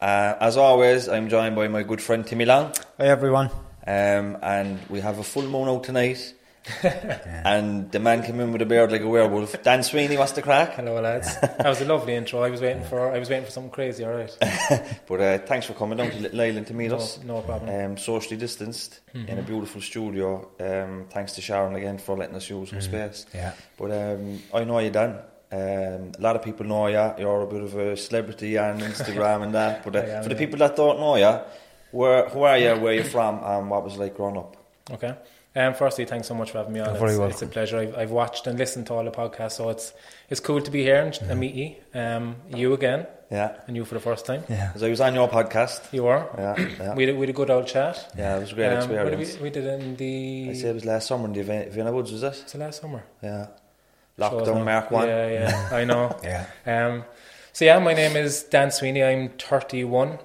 Uh, as always, I'm joined by my good friend Timmy Long, Hi everyone. um, and we have a full moon out tonight. And the man came in with a beard like a werewolf. Dan Sweeney, what's the crack? Hello, lads. That was a lovely intro. I was waiting for. I was waiting for something crazy. All right. But uh, thanks for coming down to Little Island to meet No, us. no problem. Mm-hmm. Um, socially distanced in a beautiful studio. Um, thanks to Sharon again for letting us use her space. Yeah. But um, I know you, Dan. Um, a lot of people know you. You're a bit of a celebrity on Instagram and that. But uh, am, for the yeah. people that don't know you, where who are you? Where you from? And what was it like growing up? Okay. Um, firstly, thanks so much for having me on. Very it's, it's a pleasure. I've, I've watched and listened to all the podcasts, so it's it's cool to be here and, and meet you. Um, you again, Yeah. and you for the first time. Yeah. Because I was on your podcast. You were. Yeah, yeah. We had, a- we had a good old chat. yeah, it was a great Um, what did experience. we, we did it in the. I said it was last summer in the Vienna Vienna Woods, was it? was it last summer? Yeah. Shows Lockdown now. Mark 1. Yeah, yeah. I know. Yeah. Um, so yeah, my name is Dan Sweeney. I'm 31.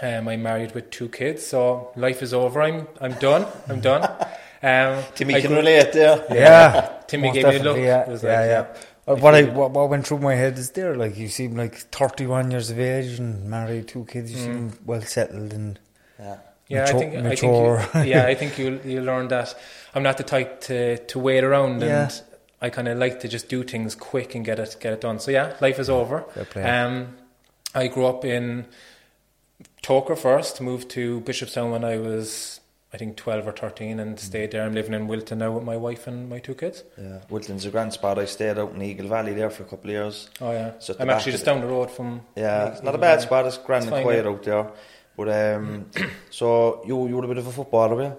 Um, I'm married with two kids, so life is over. I'm I'm done. I'm done. Um, Timmy I can grew- relate there. Yeah. Timmy Most gave me a look. Yeah, was yeah, like, yeah. yeah. Uh, What, I, what, what went through my head is there, like, you seem like 31 years of age and married, two kids, you seem well settled and Yeah. Yeah, Mature- I think mature. I think you, yeah, I think you you learn that I'm not the type to to wait around Yeah. and I kind of like to just do things quick and get it get it done. So yeah, life is over. Um, I grew up in Togher first, moved to Bishopstown when I was I think 12 or 13 and stayed there. I'm living in Wilton now with my wife and my two kids. Yeah. Wilton's a grand spot. I stayed out in Eagle Valley there for a couple of years. Oh yeah, So I'm actually just down the road from. Yeah, it's not a bad spot. It's grand It's and quiet out there. But um, so you you were a bit of a footballer, were you?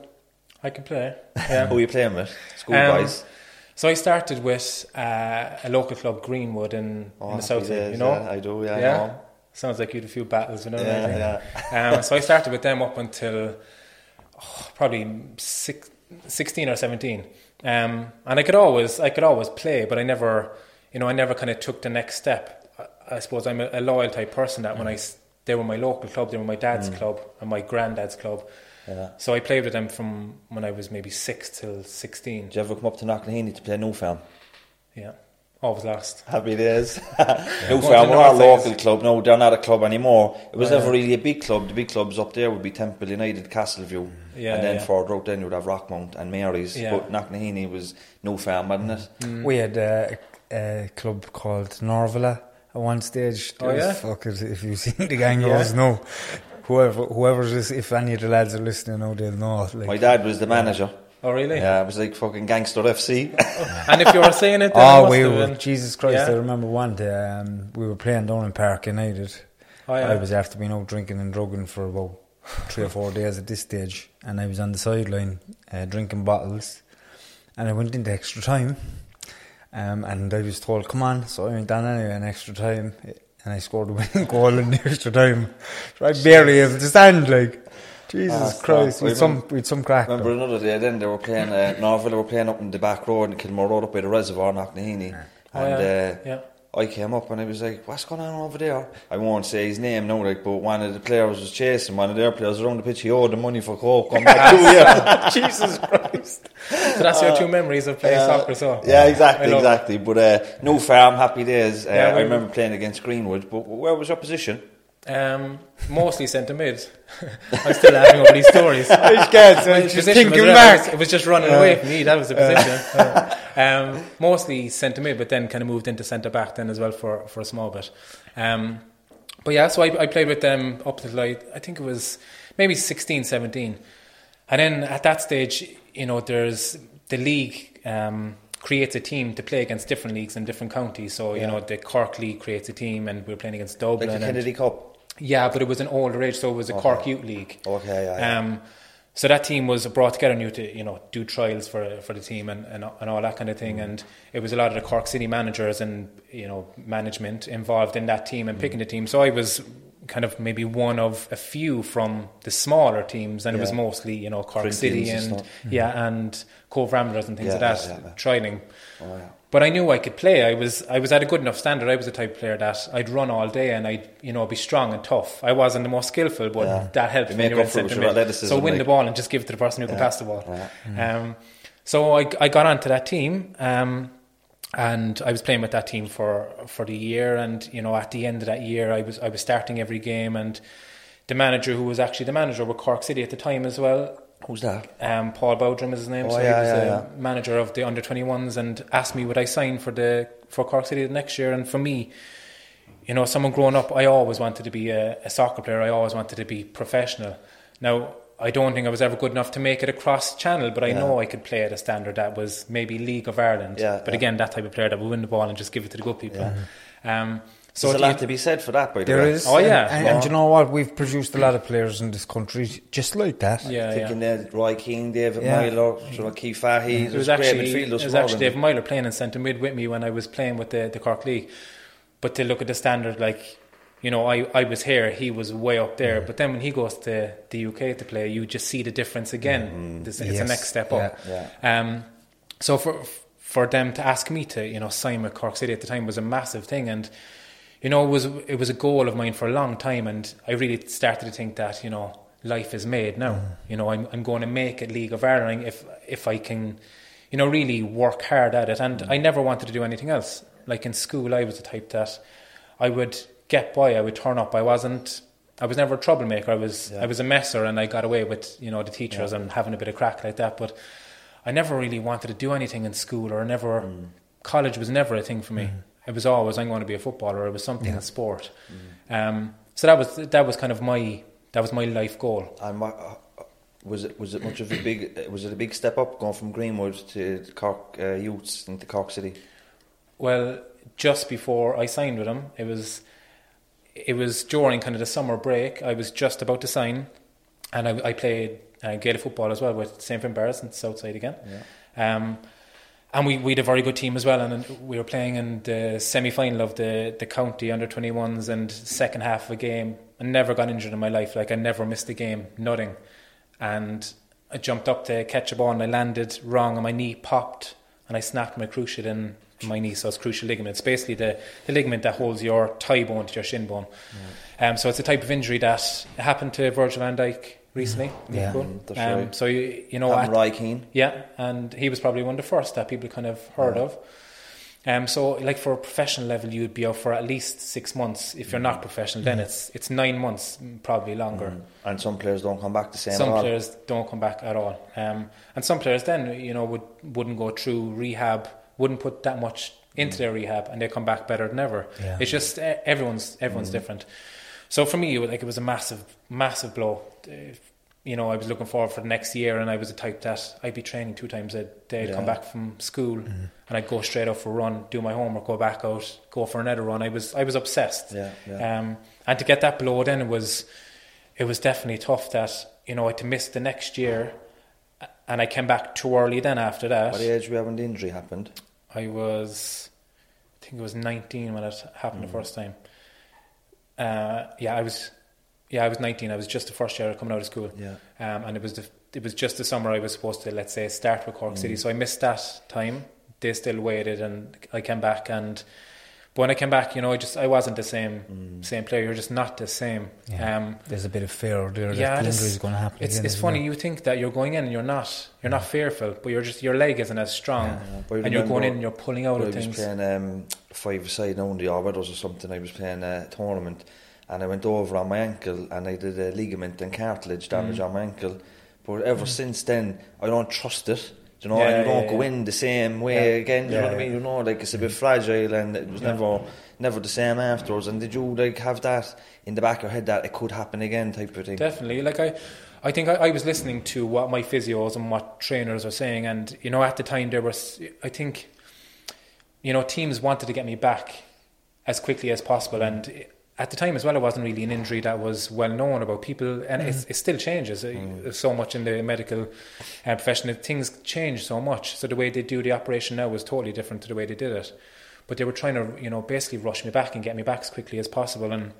I can play. Yeah. Who were you playing with? School Um, boys. So I started with uh, a local club, Greenwood, in, Oh, in the south. days, You know, yeah, I do. Yeah, Yeah? know. sounds like you had a few battles, you know. Yeah, yeah. Um, so I started with them up until oh, probably six, 16 or seventeen, um, and I could always I could always play, but I never, you know, I never kind of took the next step. I, I suppose I'm a, a loyal type person that when I they were my local club, they were my dad's club and my granddad's club. Yeah. So I played with them from when I was maybe six till sixteen. Did you ever come up to Knocknaheeny to play New Farm? Yeah, always lost. Happy days. New Going Farm to were our North local club. No, they're not a club anymore. It was Oh, never really a big club. The big clubs up there would be Temple United, Castleview, Yeah, and then yeah. further out then you would have Rockmount and Mary's. Yeah. But Knocknaheeny was New Farm, wasn't it? Mm. we had uh, a, a club called Norvala at one stage. Oh, yeah? Fuck it, if you've seen the gang Yeah. goes, no. Whoever, whoever's, this- if any of the lads are listening now, they'll know. Like, My dad was the manager. Oh really? Yeah, it was like fucking Gangster FC. And if you were saying it, then it Oh, must we have were, been- Jesus Christ, Yeah. I remember one day, um, we were playing down in Park United. Oh, yeah. I was after being out drinking and drugging for about three or four days at this stage, and I was on the sideline uh, drinking bottles, and I went into extra time, um, and I was told, "Come on!" So I went down anyway in extra time, and I scored a winning goal in the extra time. So I barely able to stand, like Jesus Ah. Christ, with some with some crack. Remember though. another day then they were playing uh, Norville were playing up in the back road in Kilmore Road up by the reservoir Knocknaheeny Oh, and yeah. uh, Yeah. I came up and I was like, What's going on over there? I won't say his name now, like, but one of the players was chasing one of their players around the pitch. He owed the money for coke. I'm like, "Two. Jesus Christ. So that's your two memories of playing Uh, soccer. So yeah, I exactly, it. exactly. But uh, no farm, happy days. Uh, Yeah, I remember playing against Greenwood. But where was your position? Um, mostly centre mid. I'm still laughing over these stories. I can't, so My just thinking was, back. it was just running away from me. That was the position. um, mostly centre mid, but then kind of moved into centre back then as well for, for a small bit. Um, but yeah, so I, I played with them up until I, I think it was maybe 16, 17. And then at that stage, you know, there's the league um, creates a team to play against different leagues in different counties. So, you know, the Cork League creates a team and we're playing against Like Dublin. the and- Kennedy Cup. Yeah, but it was an older age, so it was a Cork Youth League. Okay, yeah, yeah. Um, so that team was brought together new to you know do trials for for the team and, and and all that kind of thing, Mm. and it was a lot of the Cork City managers and you know management involved in that team and Mm. picking the team. So I was kind of maybe one of a few from the smaller teams, and it was mostly you know Cork City and and stuff. yeah and Cobh Ramblers and things Yeah, like that yeah, yeah. trialing. Oh, yeah. But I knew I could play. I was I was at a good enough standard. I was the type of player that I'd run all day and I'd you know be strong and tough. I wasn't the most skillful, but Yeah. that helped You when make you're for it with centre your mid. athleticism, So win the ball and just give it to the person who can pass the ball. Yeah. Um, so I I got onto that team. Um, and I was playing with that team for for the year, and you know, at the end of that year, I was I was starting every game, and the manager, who was actually the manager with Cork City at the time as well, Who's that? um, Paul Bowdrum is his name. Oh, so yeah, he was yeah, the yeah. manager of the under 21s and asked me would I sign for the for Cork City the next year. And for me, you know, someone growing up, I always wanted to be a, a soccer player. I always wanted to be professional. Now, I don't think I was ever good enough to make it across channel, but I Yeah. know I could play at a standard that was maybe League of Ireland. Yeah, but yeah. again, that type of player that would win the ball and just give it to the good people. Um, so There's a lot the- to be said for that, by the There way. is. Oh, yeah. And, and, and you know what? We've produced a lot of players in this country just like that. yeah, yeah. Thinking uh, Roy Keane, David Yeah. Meyler, you know, Keith Fahey, It was great actually, midfielders it was from actually them. Dave Meyler playing in centre mid with me when I was playing with the, the Cork League. But to look at the standard, like, you know, I, I was here, he was way up there. But then when he goes to the UK to play, you just see the difference again. This, it's Yes. the next step up. Yeah, Um, so for for them to ask me to, you know, sign with Cork City at the time was a massive thing. And, you know, it was, it was a goal of mine for a long time. And I really started to think that, you know, life is made now. Mm. You know, I'm, I'm going to make it League of Ireland if, if I can, you know, really work hard at it. And mm. I never wanted to do anything else. Like in school, I was the type that I would get by, I would turn up. I wasn't, I was never a troublemaker. I was, I was a messer and I got away with, you know, the teachers and having a bit of crack like that. But I never really wanted to do anything in school or never, mm. college was never a thing for me. It was always, I'm going to be a footballer. It was something in sport. Um, so that was, that was kind of my, that was my life goal. And what, uh, was it was it much of a big was it a big step up going from Greenwood to Cork uh, Youths into Cork City? Well, just before I signed with them, it was it was during kind of the summer break. I was just about to sign, and I, I played uh, Gaelic football as well with St Finbarrs and Southside again. Um, and we we had a very good team as well, and we were playing in the semi final of the the county under twenty ones and second half of a game. I never got injured in my life. Like I never missed a game, nothing. And I jumped up to catch a ball and I landed wrong, and my knee popped, and I snapped my cruciate in my knee. So it's crucial ligament. It's basically the, the ligament that holds your thigh bone to your shin bone. Um, so it's a type of injury that happened to Virgil van Dijk recently. Yeah. Mm, um. So you, you know, at- Roy Keane. yeah, and he was probably one of the first that people kind of heard of. Um, so, like for a professional level, you'd be out for at least six months. If you're not professional, then it's it's nine months, mm, probably longer. And some players don't come back the same. Some players don't come back at all, um, and some players then you know would wouldn't go through rehab, wouldn't put that much into their rehab, and they come back better than ever. Yeah. It's just everyone's everyone's different. So for me, it was like it was a massive, massive blow. You know, I was looking forward for the next year, and I was a type that I'd be training two times a day. I'd come back from school, and I'd go straight out for a run, do my homework, go back out, go for another run. I was, I was obsessed. Yeah, yeah. Um, and to get that blow, then it was, it was definitely tough. That you know, I had to miss the next year, and I came back too early. Then after that, What age were you when the injury happened? I was, I think it was 19 when it happened the first time. Uh, yeah, I was, yeah, I was 19. I was just the first year coming out of school. Yeah. Um, and it was the, it was just the summer I was supposed to, let's say, start with Cork City. So I missed that time. They still waited, and I came back. And but when I came back, you know, I just I wasn't the same same player. You're just not the same. Yeah. Um, There's a bit of fear there yeah, that the this- is going to happen. It's again, it's funny. it? You think that you're going in and you're not. You're not fearful, but you're just your leg isn't as strong, But I and you're going in and you're pulling out when of I was things. playing um, five side now in the Arvados or something. I was playing a tournament, and I went over on my ankle and I did a ligament and cartilage damage Mm. on my ankle. But ever mm. since then, I don't trust it. Do you know, Yeah, and you don't yeah, go in the same way again. Do you know what I mean? You know, like it's a bit mm. fragile, and it was never, never the same afterwards. And did you like have that in the back of your head that it could happen again, type of thing? Definitely. Like I, I think I, I was listening to what my physios and what trainers are saying, and you know, at the time there was, I think, you know, teams wanted to get me back as quickly as possible, mm. and at the time as well, it wasn't really an injury that was well known about people, and it's, it still changes uh, so much in the medical uh, profession. Things change so much, so the way they do the operation now was totally different to the way they did it. But they were trying to, you know, basically rush me back and get me back as quickly as possible, and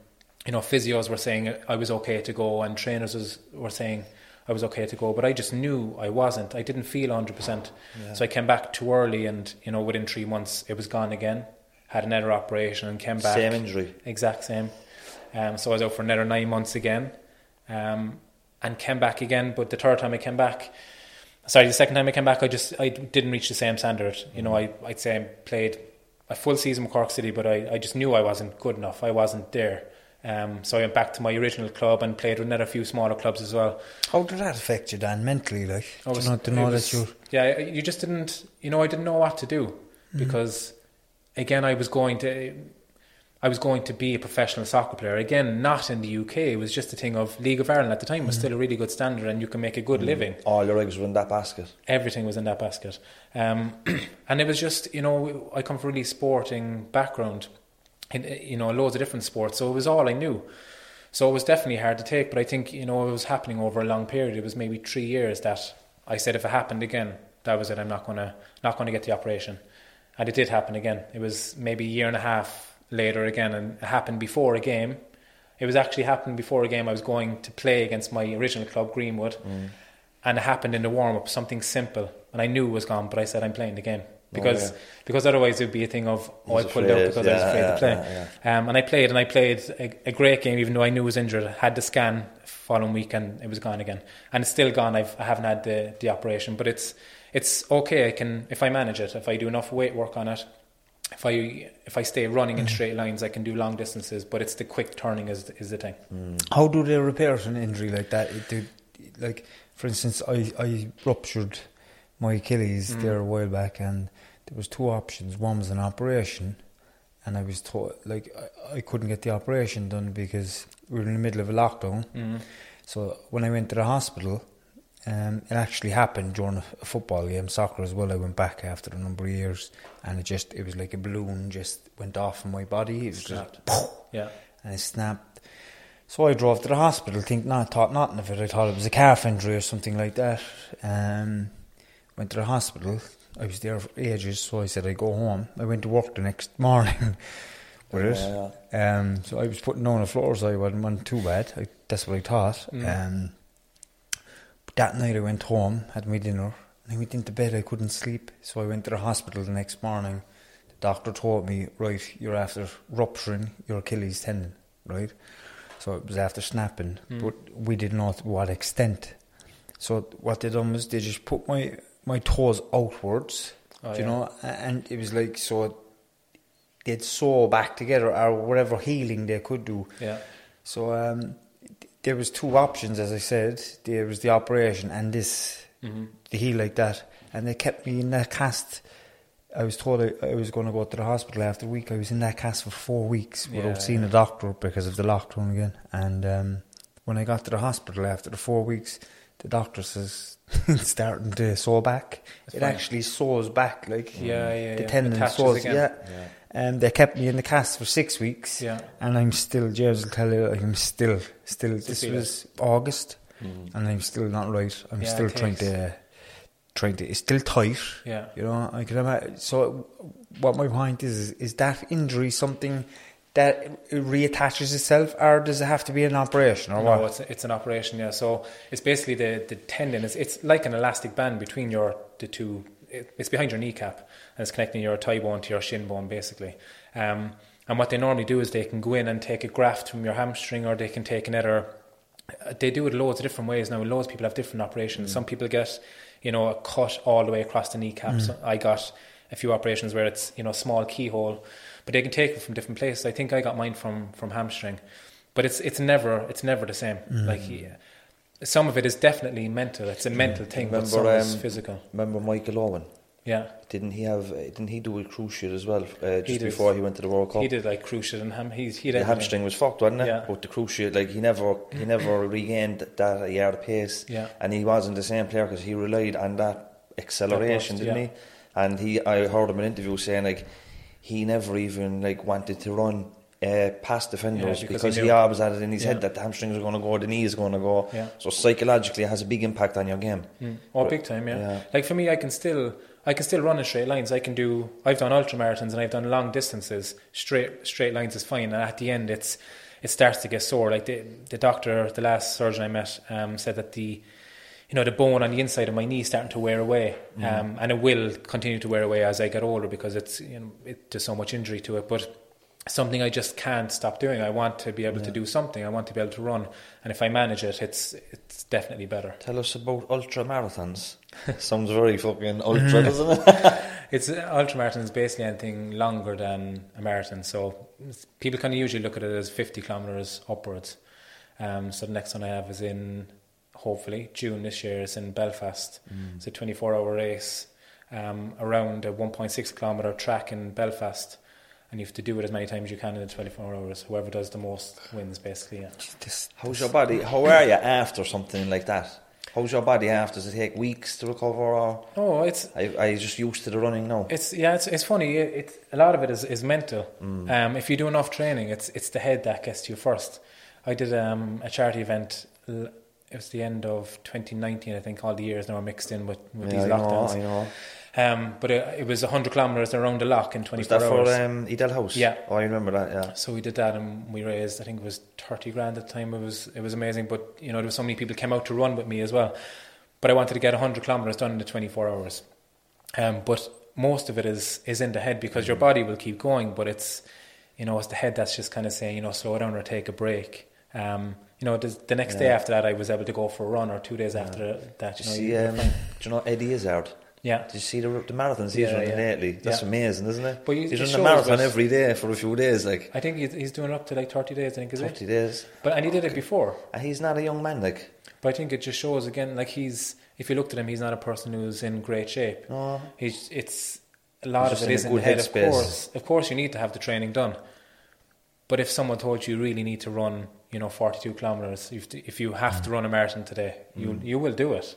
you know, physios were saying I was okay to go, and trainers was, were saying I was okay to go, but I just knew I wasn't. I didn't feel 100%. So I came back too early, and, you know, within three months, it was gone again. Had another operation and came back. Same injury. Exact same. Um, so I was out for another nine months again um, and came back again. But the third time I came back, sorry, the second time I came back, I just I didn't reach the same standard. You know, I, I'd say I played a full season with Cork City, but I, I just knew I wasn't good enough. I wasn't there. Um, so I went back to my original club and played with another few smaller clubs as well. How did that affect you, Dan, mentally? Like, I was- you know, to know was- that you yeah, you just didn't. You know, I didn't know what to do because again, I was going to. I was going to be a professional soccer player again, not in the UK. It was just a thing of League of Ireland at the time was still a really good standard, and you can make a good living. All your eggs were in that basket. Everything was in that basket, um, and it was just you know I come from a really sporting background, in you know loads of different sports, so it was all I knew. So it was definitely hard to take, but I think you know it was happening over a long period. It was maybe three years that I said if it happened again, that was it. I'm not gonna not gonna get the operation, and it did happen again. It was maybe a year and a half later again, and it happened before a game. It was actually happening before a game. I was going to play against my original club, Greenwood, and it happened in the warm up, something simple, and I knew it was gone, but I said I'm playing the game because yeah. because otherwise it would be a thing of oh I pulled out because I was afraid yeah, to play. yeah, Um, and I played, and I played a, a great game, even though I knew I was injured. I had the scan following week, and it was gone again, and it's still gone. I've, I haven't had the, the operation, but it's it's okay. I can if I manage it, if I do enough weight work on it, if I if I stay running in straight lines, I can do long distances. But it's the quick turning is is the thing. How do they repair an injury like that? It do, like, for instance, I, I ruptured my Achilles Mm. there a while back, and there was two options. One was an operation, and I was told like I, I couldn't get the operation done because we were in the middle of a lockdown. Mm. So when I went to the hospital, um, it actually happened during a, football game, soccer as well. I went back after a number of years, and it just it was like a balloon just went off in my body. It was just Yeah. and it snapped. So I drove to the hospital, think not thought nothing of it. I thought it was a calf injury or something like that. Um, went to the hospital. I was there for ages, so I said I'd go home. I went to work the next morning with it. Um, so I was putting on the floor, so I wasn't, wasn't too bad. I, that's what I thought. Um, but that night I went home, had my dinner, and I went into bed. I couldn't sleep, so I went to the hospital the next morning. The doctor told me, right, you're after rupturing your Achilles tendon, right? So it was after snapping, but we didn't know to what extent. So what they done was they just put my my toes outwards, Oh, you yeah. know, and it was like so they'd sew back together or whatever healing they could do. Yeah. So um, there was two options, as I said. There was the operation and this, the heal like that, and they kept me in that cast. I was told I, I was going to go to the hospital after a week. I was in that cast for four weeks without Yeah, seeing a doctor because of the lockdown again. And um, when I got to the hospital after the four weeks, the doctor says it's starting to sew back. it fine. actually sews back, like Yeah, yeah, the yeah. tendon sews. again. Yeah. Um, they kept me in the cast for six weeks, Yeah. and I'm still. James will tell you, I'm still, still. this it. was August, and I'm still not right. I'm Yeah, still trying to, trying to. It's still tight. Yeah. you know. I can imagine. So, what my point is, is, is that injury something that it reattaches itself, or does it have to be an operation, or No, what? it's it's an operation. Yeah, so it's basically the the tendon. It's it's like an elastic band between your the two. It, it's behind your kneecap and it's connecting your thigh bone to your shin bone, basically. Um, and what they normally do is they can go in and take a graft from your hamstring, or they can take another. uh, They do it loads of different ways now. Loads of people have different operations. Some people get, you know, a cut all the way across the kneecap. So I got a few operations where it's you know small keyhole, but they can take it from different places. I think I got mine from from hamstring. But it's it's never it's never the same. Like he, some of it is definitely mental. It's a mental thing, but some Remember, is um, physical. Remember Michael Owen? Yeah, Didn't he have? uh, Didn't he do a cruciate as well? Uh, just did. before he went to the World Cup. he did like cruciate and ham. He's he did The hamstring was fucked, wasn't it? Yeah. But the cruciate, like he never, he never regained that yard of pace. Yeah. And he wasn't the same player because he relied on that acceleration, That didn't yeah. he? And he, I heard him in an interview saying like he never even like wanted to run uh, past defenders Yeah, because because, he knew. always had it in his Yeah. head that the hamstrings are going to go, the knee is going to go. Yeah. So psychologically, it has a big impact on your game. Mm. Oh, big time, yeah. Like for me, I can still, I can still run in straight lines. I can do. I've done ultra marathons and I've done long distances. Straight, straight lines is fine, and at the end, it's it starts to get sore. Like the the doctor, the last surgeon I met, um, said that the you know the bone on the inside of my knee is starting to wear away, um, and it will continue to wear away as I get older because it's you know it, there's so much injury to it, but. Something I just can't stop doing. I want to be able to do something. I want to be able to run, and if I manage it, it's it's definitely better. Tell us about ultra marathons. Sounds very fucking ultra, doesn't it? It's ultra ultramarathon is basically anything longer than a marathon. So people kind of usually look at it as 50 kilometers upwards. Um, so the next one I have is in hopefully June this year. It's in Belfast. It's a 24 hour race um, around a 1.6 kilometer track in Belfast. And you have to do it as many times as you can in the 24 hours. Whoever does the most wins, basically. Yeah. This, How's your body? How are you after something like that? How's your body after? Does it take weeks to recover, or Oh, it's I, I just used to the running now? It's yeah, it's it's funny. It, it a lot of it is, is mental. Um, if you do enough training, it's it's the head that gets to you first. I did um, a charity event. l- It was the end of 2019, I think. All the years now are mixed in with, with yeah, these I know, lockdowns. I know. Um, but it, it was 100 kilometers around the lock in Was 24 that for hours. um, Edel House? Yeah. Oh, I remember that. Yeah. So we did that, and we raised. I think it was 30 grand at the time. It was it was amazing. But you know, there were so many people came out to run with me as well. But I wanted to get 100 kilometers done in the 24 hours. Um, but most of it is is in the head because your body will keep going, but it's you know it's the head that's just kind of saying you know slow down or take a break. Um, you know, the, next day after that, I was able to go for a run, or two days after that. You know, see? Um, do you know Eddie Izzard? Yeah, Did you see the, the marathons he's Yeah, running yeah. lately? That's Yeah. amazing, isn't it? But he's it running a marathon every day for a few days, like I think he's, he's doing up to like 30 days. I think is it? thirty days. But and he did it before. And he's not a young man, like. But I think it just shows again, like he's. If you looked at him, he's not a person who's in great shape. No. He's. It's a lot He's of it in is the good head. Of course, of course, you need to have the training done. But if someone told you you really need to run, you know, forty-two kilometers, if if you have to run a marathon today, you Mm. you will do it.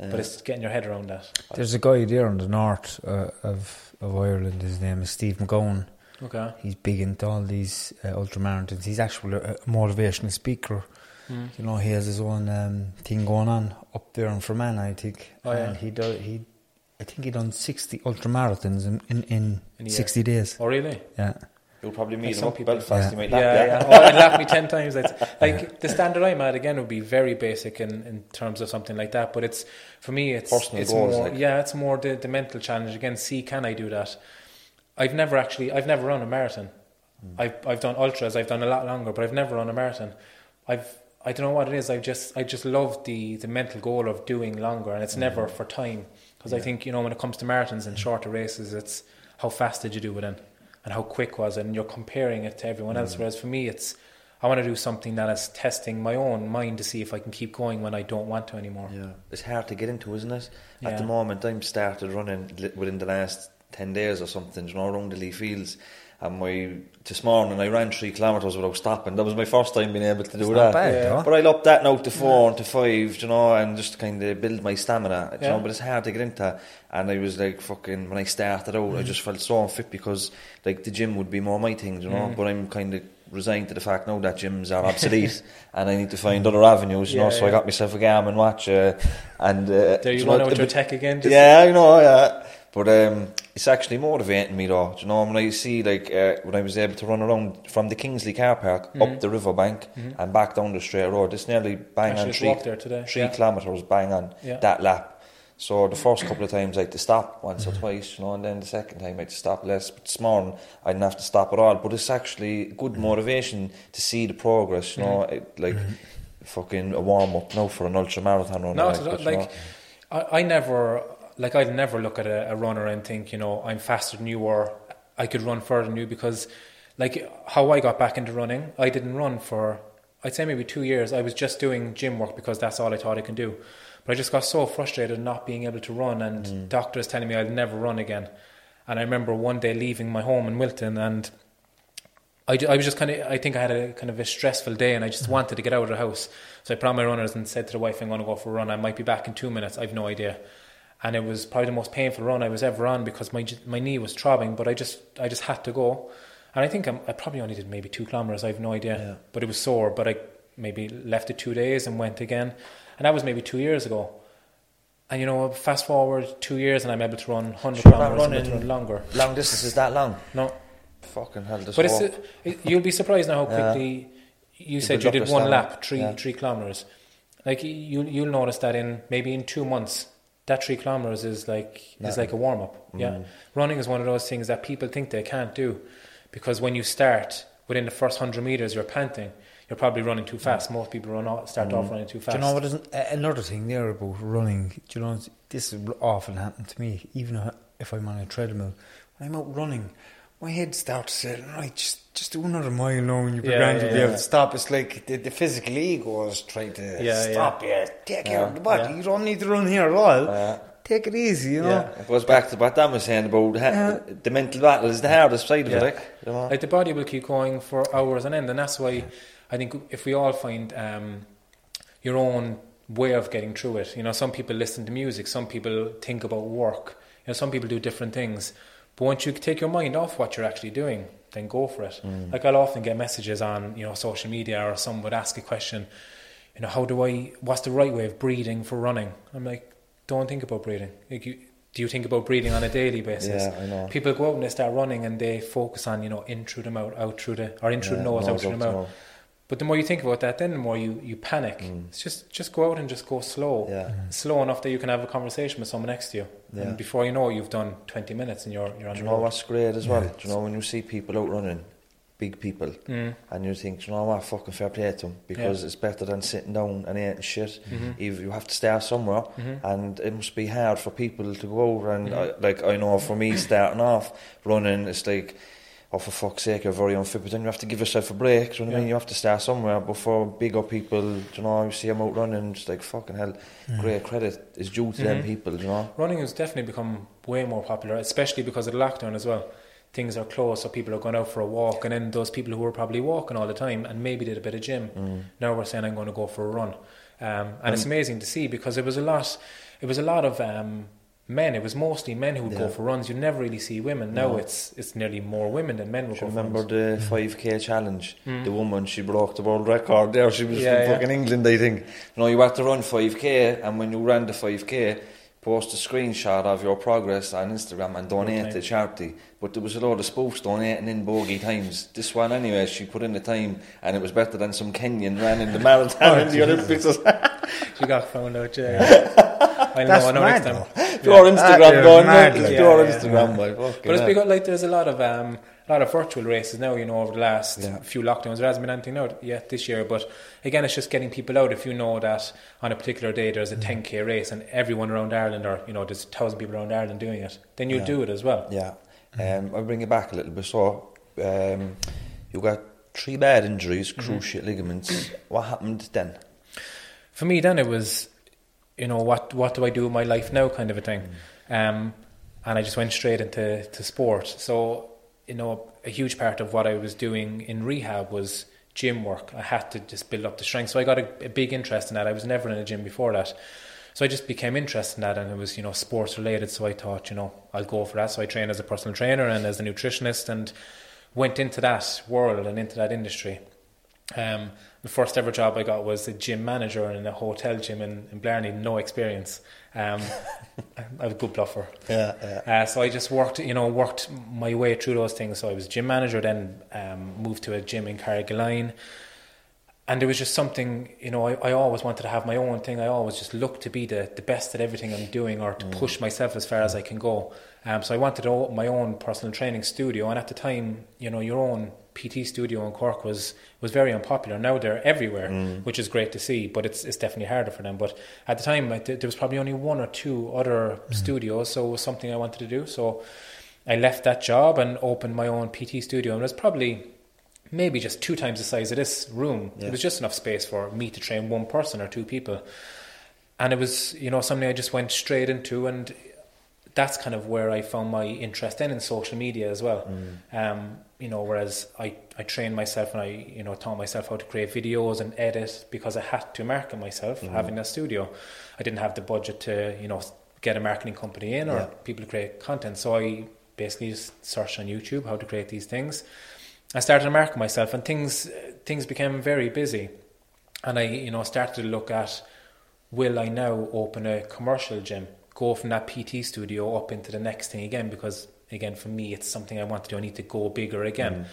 But it's getting your head around that. there's a guy there in the north uh, of of Ireland. His name is Steve McGowan. Okay. He's big into all these uh, ultramarathons. He's actually a, motivational speaker. Hmm. You know, he has his own um, thing going on up there in Fermanagh, I think. Oh, yeah. And he do, he, I think he done sixty ultramarathons in in, in, In a year. sixty days. Oh really? Yeah. You'll probably meet Like him some up people- Belfast. Yeah. He might Yeah, lap yeah. you. Oh, it laughed me ten times. It's, like the standard I'm at again would be very basic in, in terms of something like that. But it's for me, it's Personal it's goals, more. like. Yeah, it's more the, the mental challenge. Again, see, can I do that? I've never actually. I've never run a marathon. Hmm. I've I've done ultras. I've done a lot longer, but I've never run a marathon. I've I don't know what it is. I just I just love the the mental goal of doing longer, and it's hmm. never for time because I think you know when it comes to marathons and hmm. shorter races, it's how fast did you do it in, and how quick was it, and you're comparing it to everyone else. Mm. Whereas for me, it's I want to do something that is testing my own mind to see if I can keep going when I don't want to anymore. Yeah, it's hard to get into, isn't it? At Yeah. the moment, I'm started running within the last ten days or something, you know, around the Lee Fields. And my this morning I ran three kilometres without stopping. That was my first time being able to do It's that. bad, Yeah. But I upped that now to four and to five, you know, and just kind of build my stamina, you Yeah. know. But it's hard to get into. And I was like, fucking, when I started out, Mm. I just felt so unfit because, like, the gym would be more my thing, you know. Mm. But I'm kind of resigned to the fact now that gyms are obsolete and I need to find other avenues, you know. Yeah, So I got myself a Garmin watch, uh, and uh, There you know, run out a your tech again. Just yeah, I know, yeah. But um, it's actually motivating me though. Do you know when I see like uh, when I was able to run around from the Kingsley car park Mm-hmm. up the riverbank and back down the straight road, it's nearly bang Actually on three, today, three yeah. kilometres bang on Yeah. that lap. So the first couple of times I had to stop once Mm-hmm. or twice, you know, and then the second time I had to stop less. But this morning I didn't have to stop at all. But it's actually good Mm-hmm. motivation to see the progress, you know, it, like fucking a warm up now for an ultra marathon run. Not like, but. Like, I, I never, like, I'd never look at a, a runner and think, you know, I'm faster than you or I could run further than you because, like, how I got back into running, I didn't run for I'd say maybe two years, I was just doing gym work because that's all I thought I can do. But I just got so frustrated not being able to run, and Mm. doctors telling me I'd never run again. And I remember one day leaving my home in Wilton, and I, I was just kind of, I think I had a kind of a stressful day, and I just wanted to get out of the house. So I put on my runners and said to the wife, "I'm going to go for a run. I might be back in two minutes. I've no idea." And it was probably the most painful run I was ever on because my my knee was throbbing, but I just I just had to go. And I think I'm, I probably only did maybe two kilometers. I have no idea, Yeah. but it was sore. But I maybe left it two days and went again, and that was maybe two years ago. And you know, fast forward two years, and I'm able to run hundred kilometers. Running run longer. Long distances that long? No, Fucking hell, this but it's, it, you'll be surprised now how Yeah. quickly you said you did one lap, three Yeah. three kilometers. Like you, you'll notice that in maybe in two months, that three kilometers is like is like a warm up. Yeah, Mm. running is one of those things that people think they can't do, because when you start within the first hundred meters, you're panting. You're probably running too fast. Most people run off, start Mm. off running too fast. Do you know what is an- another thing there about running? Do you know this is often happened to me, even if I'm on a treadmill. When I'm out running, my head starts saying, "Right, just just do another mile now, and you'll be Yeah, grand. You'll be yeah. able to stop." It's like the, the physical ego is trying to Yeah, stop you. Take care of the body. yeah. You don't need to run here at all. Yeah. Take it easy, you know. It goes back to what Dan was saying about ha- Yeah. the mental battle is the hardest side of Yeah. it. Like, you know? Like the body will keep going for hours on end, and that's why I think if we all find um, your own way of getting through it, you know, some people listen to music, some people think about work, you know, some people do different things. But once you take your mind off what you're actually doing, then go for it. Mm. Like I'll often get messages on you know social media, or someone would ask a question, you know, how do I? What's the right way of breathing for running? I'm like, don't think about breathing. Like you, do you think about breathing on a daily basis? Yeah, I know. People go out and they start running and they focus on, you know, in through the mouth, out through the, or in through Yeah, the nose, out through the out mouth. The mouth. But the more you think about that, then the more you, you panic. It's just just go out and just go slow, Mm. Slow enough that you can have a conversation with someone next to you. Yeah. And before you know, it, you've done twenty minutes and you're you're on Do you know road. what's great as well? Do you know when you see people out running, big people, Mm. and you think, "Do you know what, fucking fair play to them, because Yeah. it's better than sitting down and eating shit. Mm-hmm. If you have to start somewhere, and it must be hard for people to go over. And I, like I know for me, starting off running, it's like. Oh, for fuck's sake, you're very unfit, but then you have to give yourself a break. Do you know what I mean? You have to start somewhere before bigger people, do you know, you see them out running, it's like fucking hell, great credit is due to them people, do you know? Running has definitely become way more popular, especially because of the lockdown as well. Things are closed, so people are going out for a walk, and then those people who were probably walking all the time and maybe did a bit of gym, Mm. now we're saying I'm going to go for a run, um, and it's amazing to see because it was a lot, it was a lot of um, men. It was mostly men who would go for runs. You never really see women. Now No. it's it's nearly more women than men would go you for remember runs. the mm. 5k challenge? Mm. The woman, she broke the world record there. She was Yeah, from yeah. fucking England, I think. You know, you had to run 5k, and when you ran the 5k, post a screenshot of your progress on Instagram and donate Okay. to charity. But there was a lot of spoofs donating in bogey times. This one, anyway, she put in the time, and it was better than some Kenyan ran in the marathon in the oh, Olympics. She got found out. Yeah, I know. That's I know next time. Though. Do our Instagram going, mad, like. do our Yeah, yeah. Instagram, boy. But it's because like there's a lot of um, a lot of virtual races now. You know, over the last Yeah. few lockdowns, there hasn't been anything out yet this year. But again, it's just getting people out. If you know that on a particular day there's a Mm. 10k race and everyone around Ireland, or you know, there's a thousand people around Ireland doing it, then you'll Yeah. do it as well. Yeah. Um, I'll bring it back a little bit. So, um, you got three bad injuries, Mm-hmm. cruciate ligaments. What happened then? For me, then it was, you know, what what do I do in my life now, kind of a thing. Um, and I just went straight into to sport. So, you know, a huge part of what I was doing in rehab was gym work. I had to just build up the strength. So I got a, a big interest in that. I was never in a gym before that. So I just became interested in that and it was, you know, sports related. So I thought, you know, I'll go for that. So I trained as a personal trainer and as a nutritionist and went into that world and into that industry. Um, the first ever job I got was a gym manager in a hotel gym in, in Blarney, no experience. Um, I was a good bluffer. Yeah, yeah. Uh, so I just worked, you know, worked my way through those things. So I was gym manager, then um, moved to a gym in Carrigaline. And there was just something, you know, I, I always wanted to have my own thing. I always just looked to be the, the best at everything I'm doing or to push myself as far as I can go. Um, so I wanted to open my own personal training studio. And at the time, you know, your own PT studio in Cork was, was very unpopular. Now they're everywhere, mm. which is great to see, but it's, it's definitely harder for them. But at the time, I, there was probably only one or two other mm. studios. So it was something I wanted to do. So I left that job and opened my own PT studio. And it was probably maybe just two times the size of this room. Yeah. It was just enough space for me to train one person or two people. And it was, you know, something I just went straight into, and that's kind of where I found my interest in in social media as well. Mm. Um, you know, whereas I, I trained myself and I, you know, taught myself how to create videos and edit because I had to market myself mm-hmm. having a studio. I didn't have the budget to, you know, get a marketing company in or Yeah. people to create content. So I basically just searched on YouTube how to create these things. I started to market myself, and things things became very busy. And I, you know, started to look at will I now open a commercial gym, go from that PT studio up into the next thing again? Because again, for me, it's something I want to do. I need to go bigger again.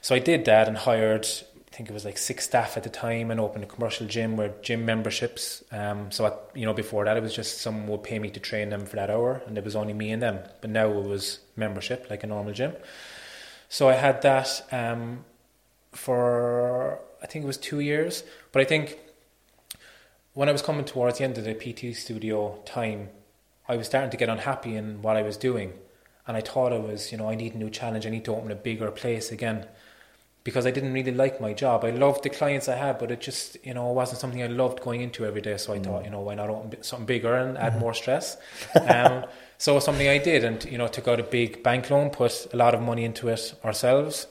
So I did that and hired. I think it was like six staff at the time, and opened a commercial gym where gym memberships. Um, so at, you know, before that, it was just someone would pay me to train them for that hour, and it was only me and them. But now it was membership, like a normal gym. So I had that um, for I think it was two years. But I think when I was coming towards the end of the PT studio time, I was starting to get unhappy in what I was doing, and I thought I was, you know, I need a new challenge. I need to open a bigger place again because I didn't really like my job. I loved the clients I had, but it just, you know, wasn't something I loved going into every day. So I thought, you know, why not open something bigger and add more stress? Um, so something I did, and you know, took out a big bank loan, put a lot of money into it ourselves,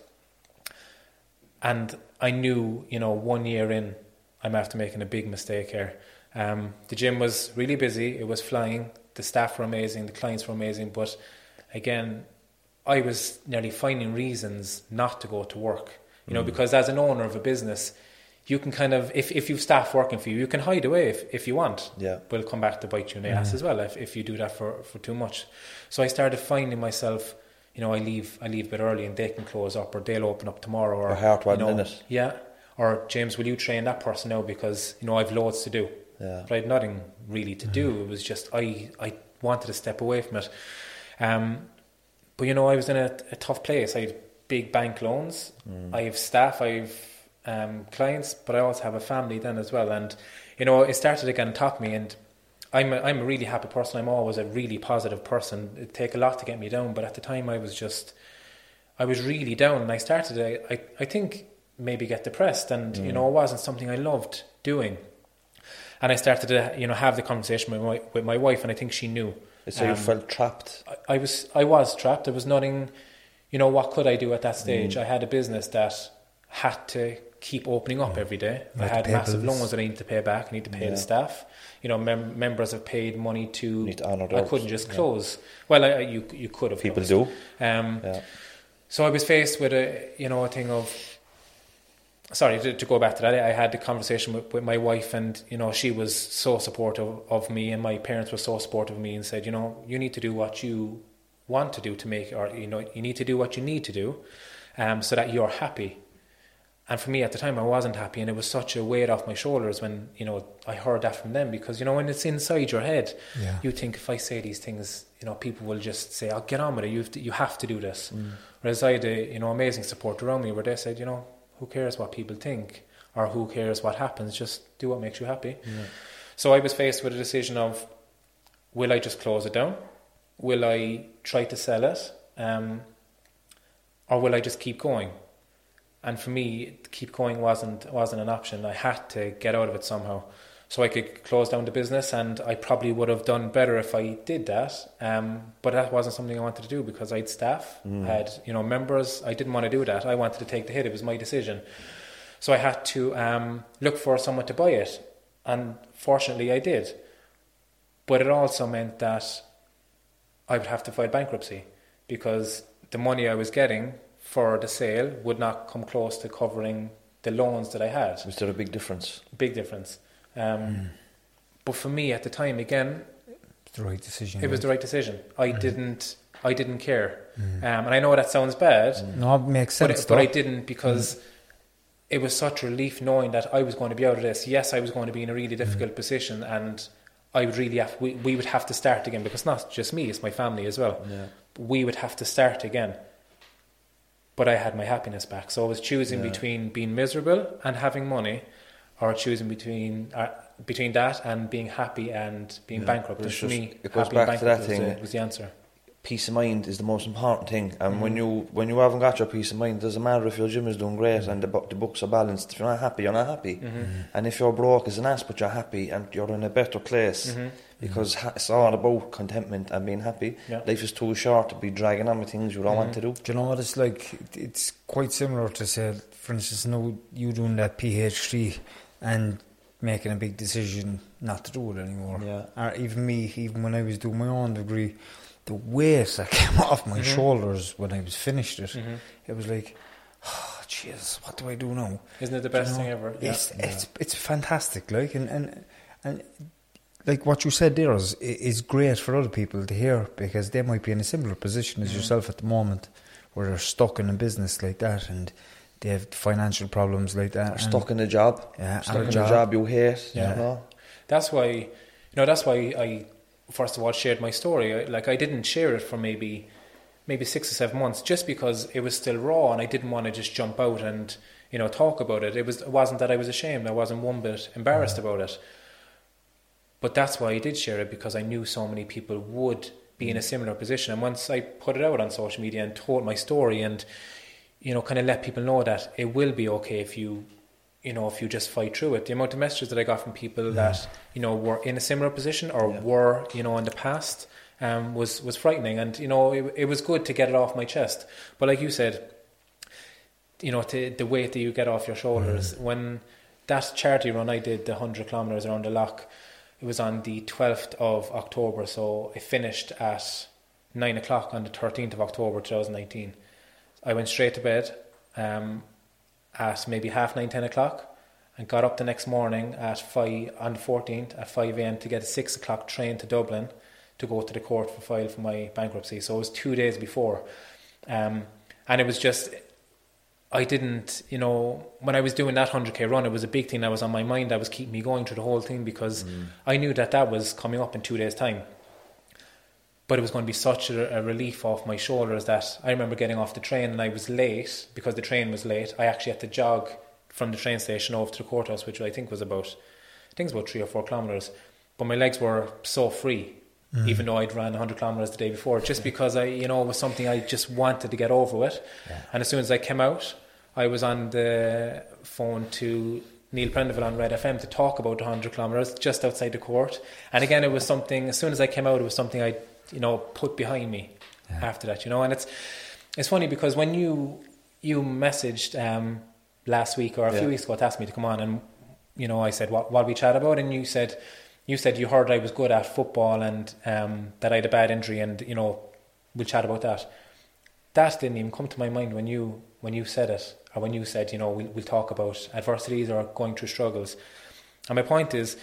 and I knew, you know, one year in, I'm after making a big mistake here. Um, the gym was really busy; it was flying. The staff were amazing, the clients were amazing, but again, I was nearly finding reasons not to go to work. You know, because as an owner of a business, you can kind of, if, if you've staff working for you, you can hide away if, if you want. Yeah. We'll come back to bite you in the ass mm. as well if, if you do that for, for too much. So I started finding myself, you know, I leave I leave a bit early and they can close up or they'll open up tomorrow or Your heart wasn't you know, in it. Yeah. Or James, will you train that person now because you know I've loads to do. Yeah. But I had nothing really to mm. do. It was just I I wanted to step away from it. Um, but you know, I was in a, a tough place. I had big bank loans. I have staff. I have um, clients, but I also have a family then as well. And you know, it started again to top me. And I'm a, I'm a really happy person. I'm always a really positive person. It take a lot to get me down, but at the time I was just I was really down, and I started. I I, I think maybe get depressed, and you know, it wasn't something I loved doing. And I started to you know have the conversation with my with my wife, and I think she knew. So you Um, felt trapped. I- I was I was trapped. There was nothing, you know, what could I do at that Mm. stage? I had a business that had to keep opening up every day. I had to had pay massive bills. loans that I needed to pay back. I need to pay the staff. You know, mem- members have paid money to. To I couldn't just yeah. close. Well, I, you you could have. People closed. do. Um, Yeah. so I was faced with a you know a thing of sorry to, to go back to that I had the conversation with, with my wife and you know she was so supportive of me and my parents were so supportive of me and said you know you need to do what you want to do to make or you know you need to do what you need to do um, so that you're happy. And for me at the time I wasn't happy and it was such a weight off my shoulders when you know I heard that from them because you know when it's inside your head Yeah. you think if I say these things you know people will just say I'll get on with it. You have to, you have to do this. Whereas I had a, you know amazing support around me where they said you know who cares what people think or who cares what happens just do what makes you happy. So I was faced with a decision of will I just close it down? Will I try to sell it um, or will I just keep going? And for me, keep going wasn't wasn't an option. I had to get out of it somehow, so I could close down the business. And I probably would have done better if I did that. Um, but that wasn't something I wanted to do because I had staff, I had you know members. I didn't want to do that. I wanted to take the hit. It was my decision. So I had to um, look for someone to buy it, and fortunately, I did. But it also meant that I would have to file bankruptcy because the money I was getting for the sale would not come close to covering the loans that I had. Was there a big difference? Big difference. Um, But for me at the time, again, It's the right decision. it was the right decision. I mm-hmm. didn't. I didn't care, mm. um, and I know that sounds bad, mm. No, it makes but, sense. it, but I didn't mm. because it was such relief knowing that I was going to be out of this. Yes, I was going to be in a really difficult position, and I would really have. We, we would have to start again because not just me; it's my family as well. Yeah. We would have to start again. But I had my happiness back, so I was choosing Yeah. between being miserable and having money, or choosing between uh, between that and being happy and being Yeah. bankrupt. But And it's for just- me, it goes happy back and to that bankrupt was thing. the, was the answer. peace of mind is the most important thing. And Mm-hmm. when you when you haven't got your peace of mind, it doesn't matter if your gym is doing great and the, bu- the books are balanced. If you're not happy, you're not happy. Mm-hmm. And if you're broke as an ass, but you're happy and you're in a better place, Mm-hmm. because ha- it's all about contentment and being happy. Yeah. Mm-hmm. Life is too short to be dragging on with things you don't want to do. Do you know what it's like? It's quite similar to say, for instance, now you doing that PhD and making a big decision not to do it anymore. Yeah. Or even me, even when I was doing my own degree, the weight that came off my Mm-hmm. shoulders when I was finished it, it was like, oh, jeez, what do I do now? Isn't it the Do you best know? thing ever? Yeah. It's, it's it's fantastic, like and and and like what you said there is is great for other people to hear because they might be in a similar position Mm-hmm. as yourself at the moment, where they're stuck in a business like that and they have financial problems like that. Or stuck in a job, Yeah, stuck or a in job. a job you hate. Yeah. You know? That's why, you know, that's why I first of all shared my story. I, like I didn't share it for maybe, maybe six or seven months, just because it was still raw, and I didn't want to just jump out and you know talk about it. It was it wasn't that I was ashamed. I wasn't one bit embarrassed about it. But that's why I did share it because I knew so many people would be in a mm. similar position. And once I put it out on social media and told my story and you know kind of let people know that it will be okay if you you know if you just fight through it. The amount of messages that I got from people that you know were in a similar position or were you know in the past um, was was frightening. And you know it, it was good to get it off my chest. But like you said, you know, to, the weight that you get off your shoulders. When that charity run I did, the 100 kilometres around the Lough, it was on the 12th of October, so it finished at 9 o'clock on the 13th of October 2019. I went straight to bed um, at maybe half nine, ten o'clock and got up the next morning at 5, on the 14th at 5 a.m. to get a 6 o'clock train to Dublin to go to the court for file for my bankruptcy. So it was two days before. Um, and it was just I didn't, you know, when I was doing that 100k run, it was a big thing that was on my mind. That was keeping me going through the whole thing because I knew that that was coming up in two days' time. But it was going to be such a, a relief off my shoulders that I remember getting off the train and I was late because the train was late. I actually had to jog from the train station over to the courthouse, which I think was about, I think it was about three or four kilometres. But my legs were so free, mm. even though I'd ran 100 kilometres the day before, just because I, you know, it was something I just wanted to get over with. And as soon as I came out, I was on the phone to Neil Prendeville on Red FM to talk about the 100 kilometres just outside the court. And again, it was something, as soon as I came out, it was something I, you know, put behind me after that, you know. And it's it's funny because when you you messaged um, last week or a few weeks ago to ask me to come on, and, you know, I said, what, what we chat about? And you said, you said you heard I was good at football and um, that I had a bad injury and, you know, we'll chat about that. That didn't even come to my mind when you when you said it, or when you said, you know, we'll, we'll talk about adversities or going through struggles. And my point is,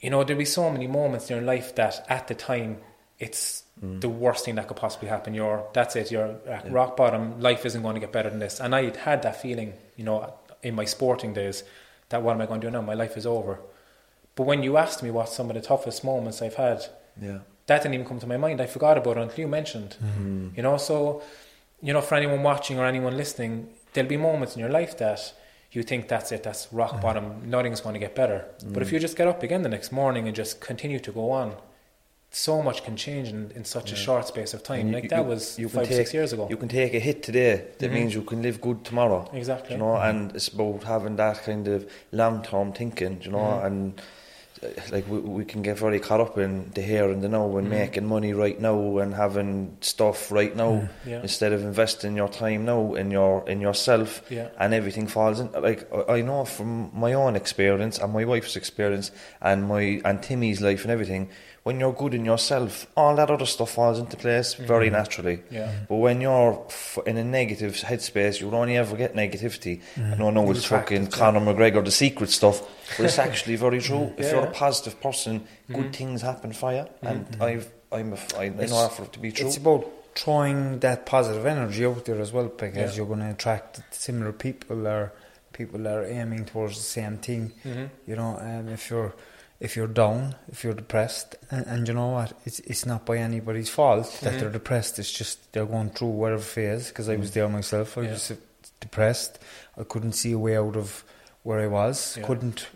you know, there'll be so many moments in your life that at the time it's mm. the worst thing that could possibly happen. You're that's it. You're at rock bottom. Life isn't going to get better than this. And I had had that feeling, you know, in my sporting days, that what am I going to do now? My life is over. But when you asked me what some of the toughest moments I've had, Yeah. that didn't even come to my mind. I forgot about it until you mentioned. Mm-hmm. You know, so you know, for anyone watching or anyone listening, there'll be moments in your life that you think that's it, that's rock mm-hmm. bottom, nothing's going to get better. But if mm. you just get up again the next morning and just continue to go on, so much can change in, in such a short space of time. And like you- that was you five, take- six years ago. You can take a hit today. That Mhm. means you can live good tomorrow. Exactly. You know, and it's about having that kind of long term thinking. You know, Mhm. and uh, like we, we can get very caught up in the here and the now and Mhm. making money right now and having stuff right now Yeah. instead of investing your time now in your in yourself Yeah. and everything falls in like I know from my own experience and my wife's experience and my and Timmy's life and everything when you're good in yourself all that other stuff falls into place very naturally Mm-hmm. Yeah. but when you're f- in a negative headspace you'll only ever get negativity And I know no You'll it's fucking. Conor McGregor the secret stuff but it's actually very true if you're a positive person good Mhm. things happen for you and I've I'm a f- I, I know It's- that for it to be true It's about throwing that positive energy out there as well because Yeah. you're going to attract similar people or people that are aiming towards the same thing. Mhm. You know, um, if you're if you're down, if you're depressed, and, and you know what, it's it's not by anybody's fault that Mhm. they're depressed. It's just they're going through whatever phase. Because I was Mm. there myself. I Yeah. was depressed. I couldn't see a way out of where I was. Yeah. Couldn't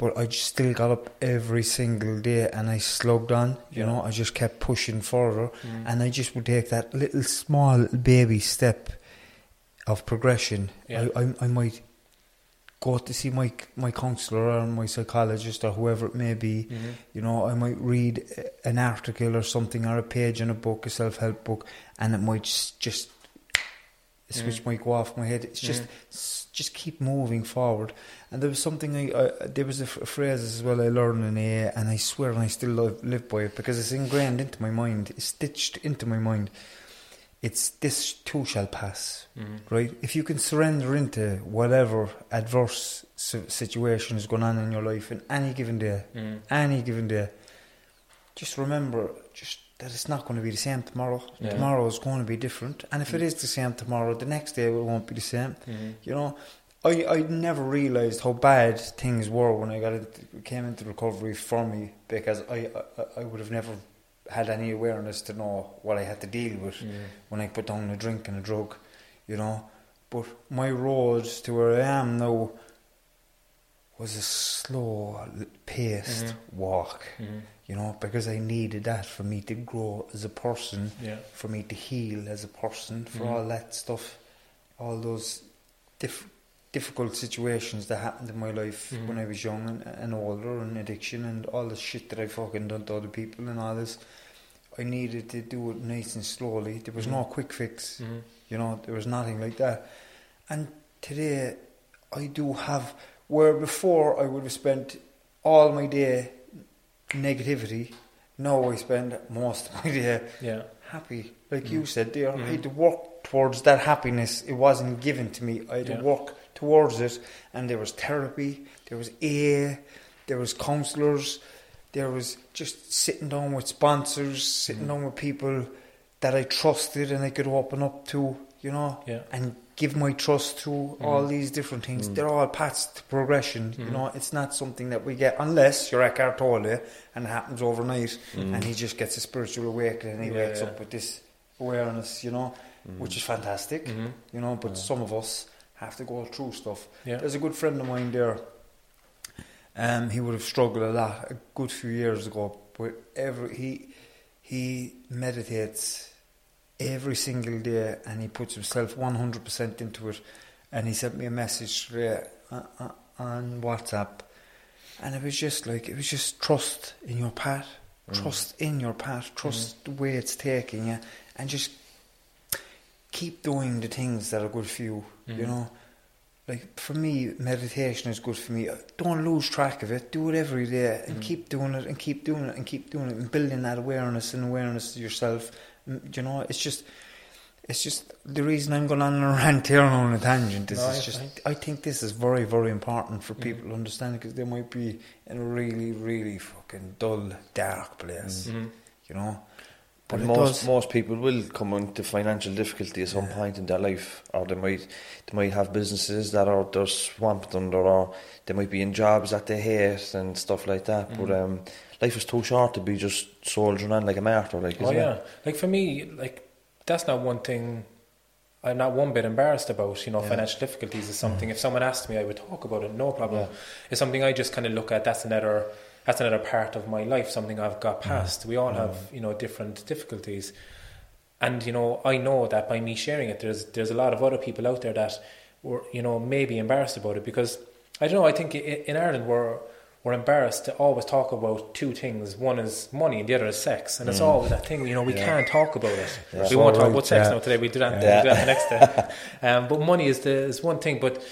but I just still got up every single day and I slugged on. You Yeah. know, I just kept pushing further, Mm. and I just would take that little small baby step of progression. I, I, I might go to see my my counsellor or my psychologist or whoever it may be. Mm-hmm. You know, I might read an article or something or a page in a book, a self help book, and it might just, just a switch might go off my head. It's just s- just keep moving forward. And there was something I, I there was a, f- a phrase as well I learned in AA, and I swear and I still live, live by it because it's ingrained into my mind, it's stitched into my mind. It's this too shall pass, mm-hmm. right? If you can surrender into whatever adverse si- situation is going on in your life in any given day, Mm. any given day, just remember just that it's not going to be the same tomorrow. Yeah. Tomorrow is going to be different, and if it mm-hmm. is the same tomorrow, the next day it won't be the same. You know, I I never realised how bad things were when I got into, came into recovery for me because I, I I would have never had any awareness to know what I had to deal with when I put down a drink and a drug, you know. But my road to where I am now was a slow paced walk, Mhm. you know, because I needed that for me to grow as a person, Yeah. for me to heal as a person, for Mhm. all that stuff, all those diff- difficult situations that happened in my life Mhm. when I was young and, and older, and addiction and all the shit that I fucking done to other people and all this. I needed to do it nice and slowly. There was no quick fix, Mhm. you know. There was nothing like that. And today, I do have where before I would have spent all my day negativity. Now I spend most of my day Yeah. happy. Like Mm. you said there, I had to work towards that happiness. It wasn't given to me. I had Yeah. to work towards it. And there was therapy, there was AA, there was counsellors, there was just sitting down with sponsors, sitting Mm. down with people that I trusted and I could open up to, you know, Yeah. and give my trust to mm. all these different things. Mm. They're all paths to progression. You mm. know, it's not something that we get unless you're Eckhart Tolle and it happens overnight and he just gets a spiritual awakening and he Yeah, wakes yeah. up with this awareness, you know, which is fantastic, Mhm. you know, but some of us have to go through stuff. Yeah. There's a good friend of mine there. Um, he would have struggled a lot a good few years ago, but every he he meditates every single day and he puts himself 100% into it. And he sent me a message today uh, uh, on WhatsApp, and it was just like it was just trust in your path, trust in your path, trust the way it's taking you, and just keep doing the things that are good for you. You know, like for me, meditation is good for me. Don't lose track of it. Do it every day and keep doing it and keep doing it and keep doing it and building that awareness and awareness of yourself. Mm, You know, it's just. It's just the reason I'm going on a rant here on a tangent is No, it's I just think- I think this is very very important for people to understand because they might be in a really really fucking dull dark place, Mhm. you know. But But most does. most people will come into financial difficulty at some point in their life, or they might they might have businesses that are they're swamped under, or they might be in jobs that they hate and stuff like that. But Mm. um, life is too short to be just soldiering on like a martyr, like Oh yeah, it? like for me, like that's not one thing. I'm not one bit embarrassed about. You know, financial difficulties is something. If someone asked me, I would talk about it. No problem. It's something I just kind of look at. That's another. That's another part of my life. Something I've got past. We all have, you know, different difficulties, and you know, I know that by me sharing it, there's there's a lot of other people out there that were, you know, may be embarrassed about it because I don't know. I think in Ireland we're we're embarrassed to always talk about two things. One is money, and the other is sex, and it's always that thing. You know, we can't talk about it. We won't talk about sex yeah. now today. We do that. Yeah. We do that the next day. Um, but money is the is one thing. But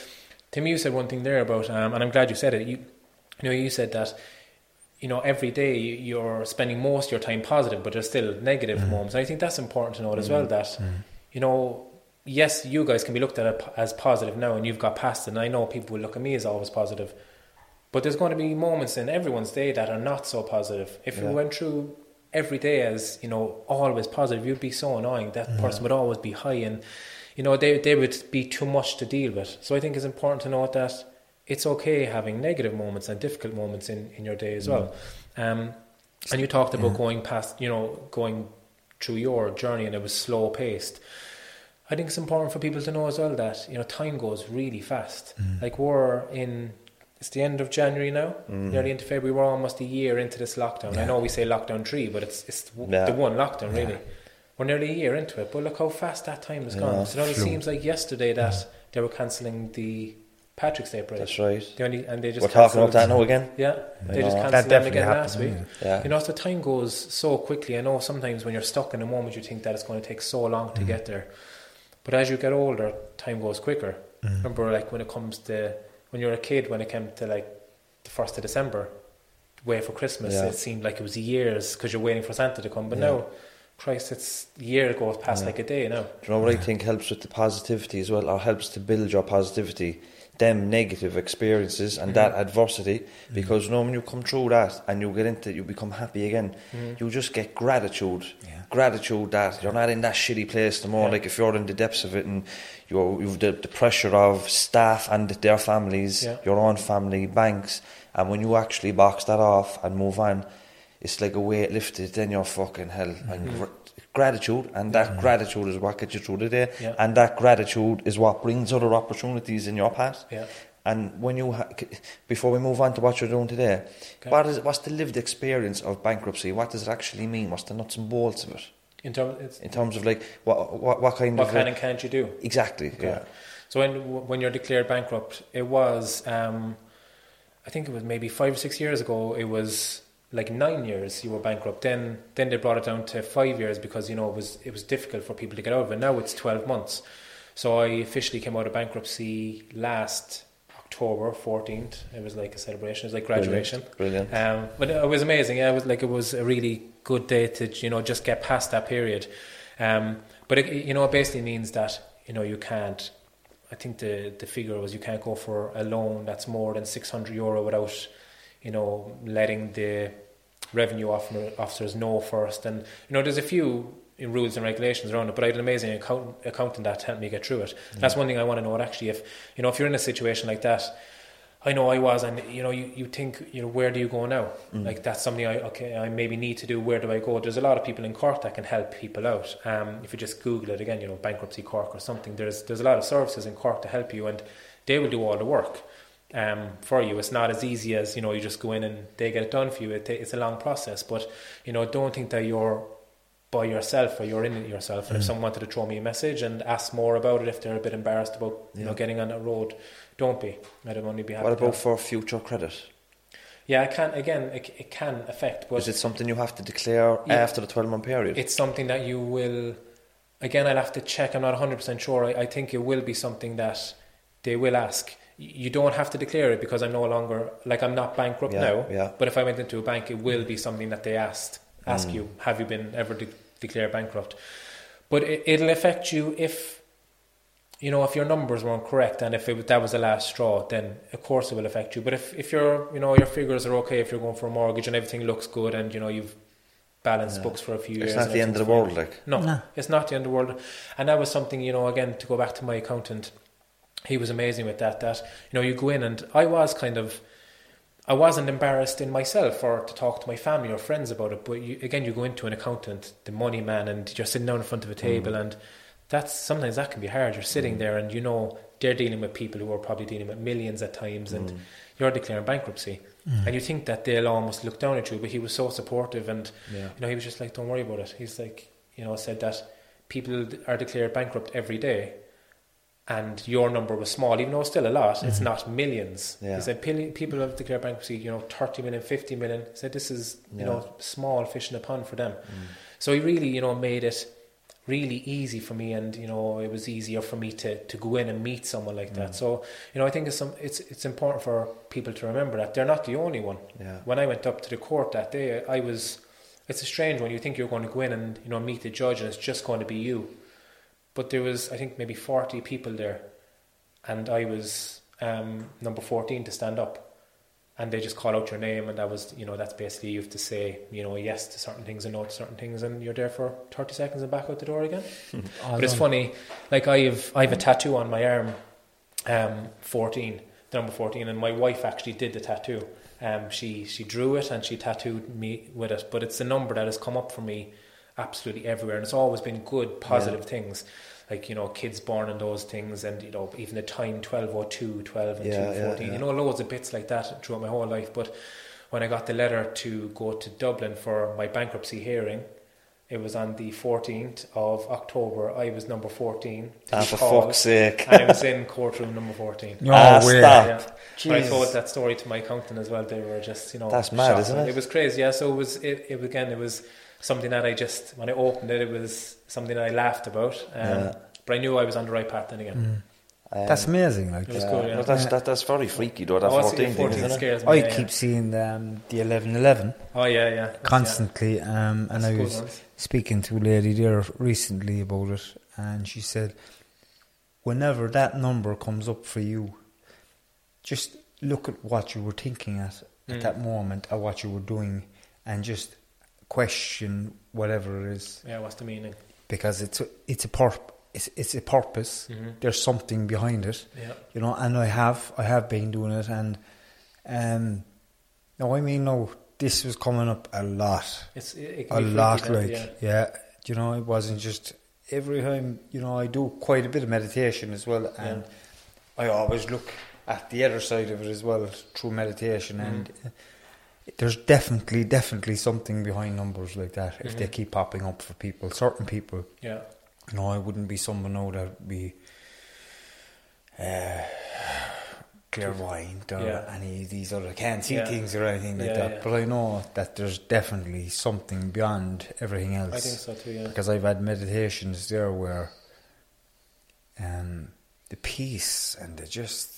Tim, you said one thing there about, um, and I'm glad you said it. You, you know, you said that. You know, every day you- you're spending most of your time positive, but there's still negative mm-hmm. moments. And I think that's important to note as well. Mm-hmm. That mm-hmm. you know, yes, you guys can be looked at as positive now, and you've got past it. And I know people will look at me as always positive, but there's going to be moments in everyone's day that are not so positive. If you went through every day as you know always positive, you'd be so annoying. That person would always be high, and you know they they would be too much to deal with. So I think it's important to note that it's okay having negative moments and difficult moments in in your day as well. Um, and you talked about going past, you know, going through your journey, and it was slow paced. I think it's important for people to know as well that you know time goes really fast. Like we're in it's the end of January now, Mm. nearly into February. We're almost a year into this lockdown. I know we say lockdown three, but it's it's Yeah. the one lockdown really. We're nearly a year into it, but look how fast that time has gone. So it only seems like yesterday that they were cancelling the Patrick's Day parade. That's right. They only, and they just We're talking about that now again. Yeah, they just know. cancelled That them again happened, last week. yeah. Yeah. You know, as the time goes so quickly, I know sometimes when you're stuck in a moment, you think that it's going to take so long to mm. get there. But as you get older, time goes quicker. Mm. Remember, like when it comes to when you're a kid, when it came to like the first of December, wait for Christmas, Yeah. it seemed like it was years because you're waiting for Santa to come. But now, Christ, it's a year goes past like a day now. Do you know what I think helps with the positivity as well, or helps to build your positivity? Them negative experiences and that mm-hmm. adversity, mm-hmm. because you know when you come through that and you get into it, you become happy again. Mm-hmm. You just get gratitude, Yeah. gratitude that you're not in that shitty place no more. Yeah. Like if you're in the depths of it and you're you've the, the pressure of staff and their families, Yeah. your own family, banks, and when you actually box that off and move on, it's like a weight lifted. Then you're fucking hell and gr- gratitude, and that gratitude is what gets you through the day, Yeah. and that gratitude is what brings other opportunities in your path. Yeah. And when you, ha- before we move on to what you're doing today, Okay. what is what's the lived experience of bankruptcy? What does it actually mean? What's the nuts and bolts of it? In terms, it's, In terms of like what what, what kind what of can uh, and can't you do? exactly? Okay. Yeah. So when when you're declared bankrupt, it was um, I think it was maybe five or six years ago. It was like nine years you were bankrupt. Then then they brought it down to five years because you know it was it was difficult for people to get out of it. Now it's twelve months. So I officially came out of bankruptcy last October fourteenth. It was like a celebration. It was like graduation. Brilliant. Um, but it was amazing. Yeah, it was like it was a really good day to you know just get past that period. Um, but it, you know, it basically means that you know you can't. I think the the figure was you can't go for a loan that's more than six hundred euro without you know letting the revenue officer- officers know first. And you know, there's a few rules and regulations around it. But I had an amazing account, accountant that helped me get through it. That's one thing I want to know. Actually, if you know if you're in a situation like that. I know I was, and you know, you, you think, you know, where do you go now? Like that's something I okay, I maybe need to do. Where do I go? There's a lot of people in Cork that can help people out. Um, if you just Google it again, you know, bankruptcy Cork or something. There's there's a lot of services in Cork to help you, and they will do all the work um, for you. It's not as easy as you know, you just go in and they get it done for you. It, it's a long process, but you know, don't think that you're by yourself or you're in it yourself. And if someone wanted to throw me a message and ask more about it, if they're a bit embarrassed about you know getting on that road, don't be. I'd only be happy. What about for future credit? Yeah, it can again. It, it can affect, but Is it something you have to declare Yeah. after the twelve month period? it's something that you will. Again, I'll have to check. I'm not 100 percent sure. I, I think it will be something that they will ask. Y- You don't have to declare it because I'm no longer like I'm not bankrupt Yeah, now. yeah. But if I went into a bank, it will be something that they asked ask mm. you. Have you been ever de- declared bankrupt? But it, it'll affect you if you know if your numbers weren't correct and if it, that was the last straw. Then of course it will affect you. But if if your you know your figures are okay, if you're going for a mortgage and everything looks good and you know you've balanced books for a few years, it's not the end of the world, like. No, No. it's not the end of the world. And that was something, you know, again, to go back to my accountant, he was amazing with that. That, you know, you go in and I was kind of, I wasn't embarrassed in myself or to talk to my family or friends about it. But you, again, you go into an accountant, the money man, and you're sitting down in front of a mm. table and that's sometimes that can be hard. You're sitting mm. there and you know they're dealing with people who are probably dealing with millions at times and mm. you're declaring bankruptcy. And you think that they'll almost look down at you, but he was so supportive and Yeah. you know, he was just like, Don't worry about it. He's like, you know, said that people are declared bankrupt every day and your number was small, even though it's still a lot, it's mm-hmm. not millions. Yeah. He said people have declared bankruptcy, you know, 30 million, 50 million. He said this is, you Yeah. know, small fish in a pond for them. Mm. So he really, you know, made it really easy for me and, you know, it was easier for me to, to go in and meet someone like that. Mm. So, you know, I think it's, some, it's, it's important for people to remember that they're not the only one. Yeah. When I went up to the court that day, I was, it's a strange one. You think you're going to go in and, you know, meet the judge and it's just going to be you but there was I think maybe forty people there, and I was um, number fourteen to stand up, and they just call out your name, and that was you know that's basically you have to say you know yes to certain things and no to certain things, and you're there for thirty seconds and back out the door again. but it's funny, like I've I've a tattoo on my arm, um, fourteen, the number fourteen, and my wife actually did the tattoo. Um, she she drew it and she tattooed me with it, but it's a number that has come up for me absolutely everywhere, and it's always been good, positive things. like you know kids born in those things, and you know even the time 1202, 12 and Yeah, yeah, 214. yeah. You know loads of bits like that throughout my whole life. But when I got the letter to go to Dublin for my bankruptcy hearing. It was on the 14th of October. I was number 14. Ah, for fuck's sake. And I was in courtroom number 14. No Ah, way. stop. Yeah. I told that story to my accountant as well. They were just, you know, That's mad, shocked. isn't it? It was crazy. Yeah. So it was. It, it again. It was something that I just when I opened it, it was something that I laughed about. Um, Yeah. But I knew I was on the right path then again. Um, That's amazing. Like yeah, cool. Yeah. no, that's, that, that's very freaky though, that Oh, I see 14 thing, isn't it? me. I yeah, keep yeah. seeing um, the Oh yeah, yeah. That's- constantly, um, and That's I good was ones. speaking to a lady there recently about it, and she said, whenever that number comes up for you, just look at what you were thinking at at Mm. that moment, at what you were doing, and just question whatever it is, Yeah. What's the meaning? because it's a, it's a purp- it's, it's a purpose. Mhm. There's something behind it Yeah. you know, and I have, I have been doing it, and um, no, I mean, no, this was coming up a lot, It's it, a lot, that, like, yeah. yeah. you know, it wasn't just every time, you know, I do quite a bit of meditation as well, and I always look at the other side of it as well through meditation, and Mm-hmm. uh, there's definitely, definitely something behind numbers like that if Mm-hmm. they keep popping up for people, certain people. Yeah. You know, I wouldn't be someone now that would be uh, clairvoyant or Yeah. any of these other can't see Yeah. things or anything like Yeah, that. But I know that there's definitely something beyond everything else. I think so too. Yeah. Because I've had meditations there where um, the peace and the just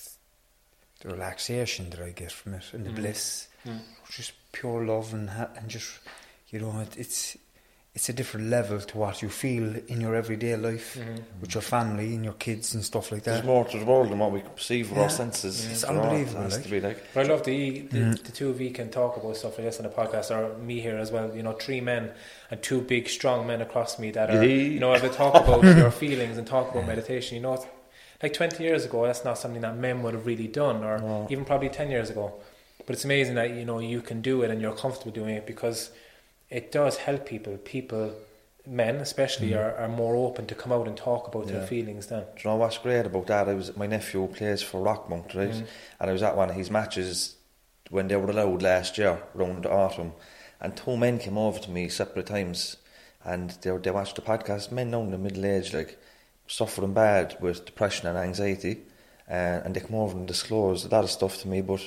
the relaxation that I get from it and the bliss, Mm. just pure love and ha- and just you know it, it's it's a different level to what you feel in your everyday life Mhm. with your family and your kids and stuff like that. There's more to the world than what we can perceive with Yeah. our senses. It's You unbelievable, It like. to be like. But I love the the, Mm. the two of you can talk about stuff like this on the podcast, or me here as well. You know, three men and two big, strong men across me that are, Yeah. you know, able to talk about your feelings and talk about meditation. You know, it's, like twenty years ago, that's not something that men would have really done, or No. even probably ten years ago. But it's amazing that you know you can do it and you're comfortable doing it because it does help people. People, men especially, are, are more open to come out and talk about their Mm. Feelings then. Do you know what's great about that? I was my nephew plays for Rockmount, right? Mm. And I was at one of his matches when they were allowed last year, around the autumn, and two men came over to me separate times, and they were, they watched the podcast. Men now in the middle age, like suffering bad with depression and anxiety, uh, and they come over and disclose a lot of stuff to me, but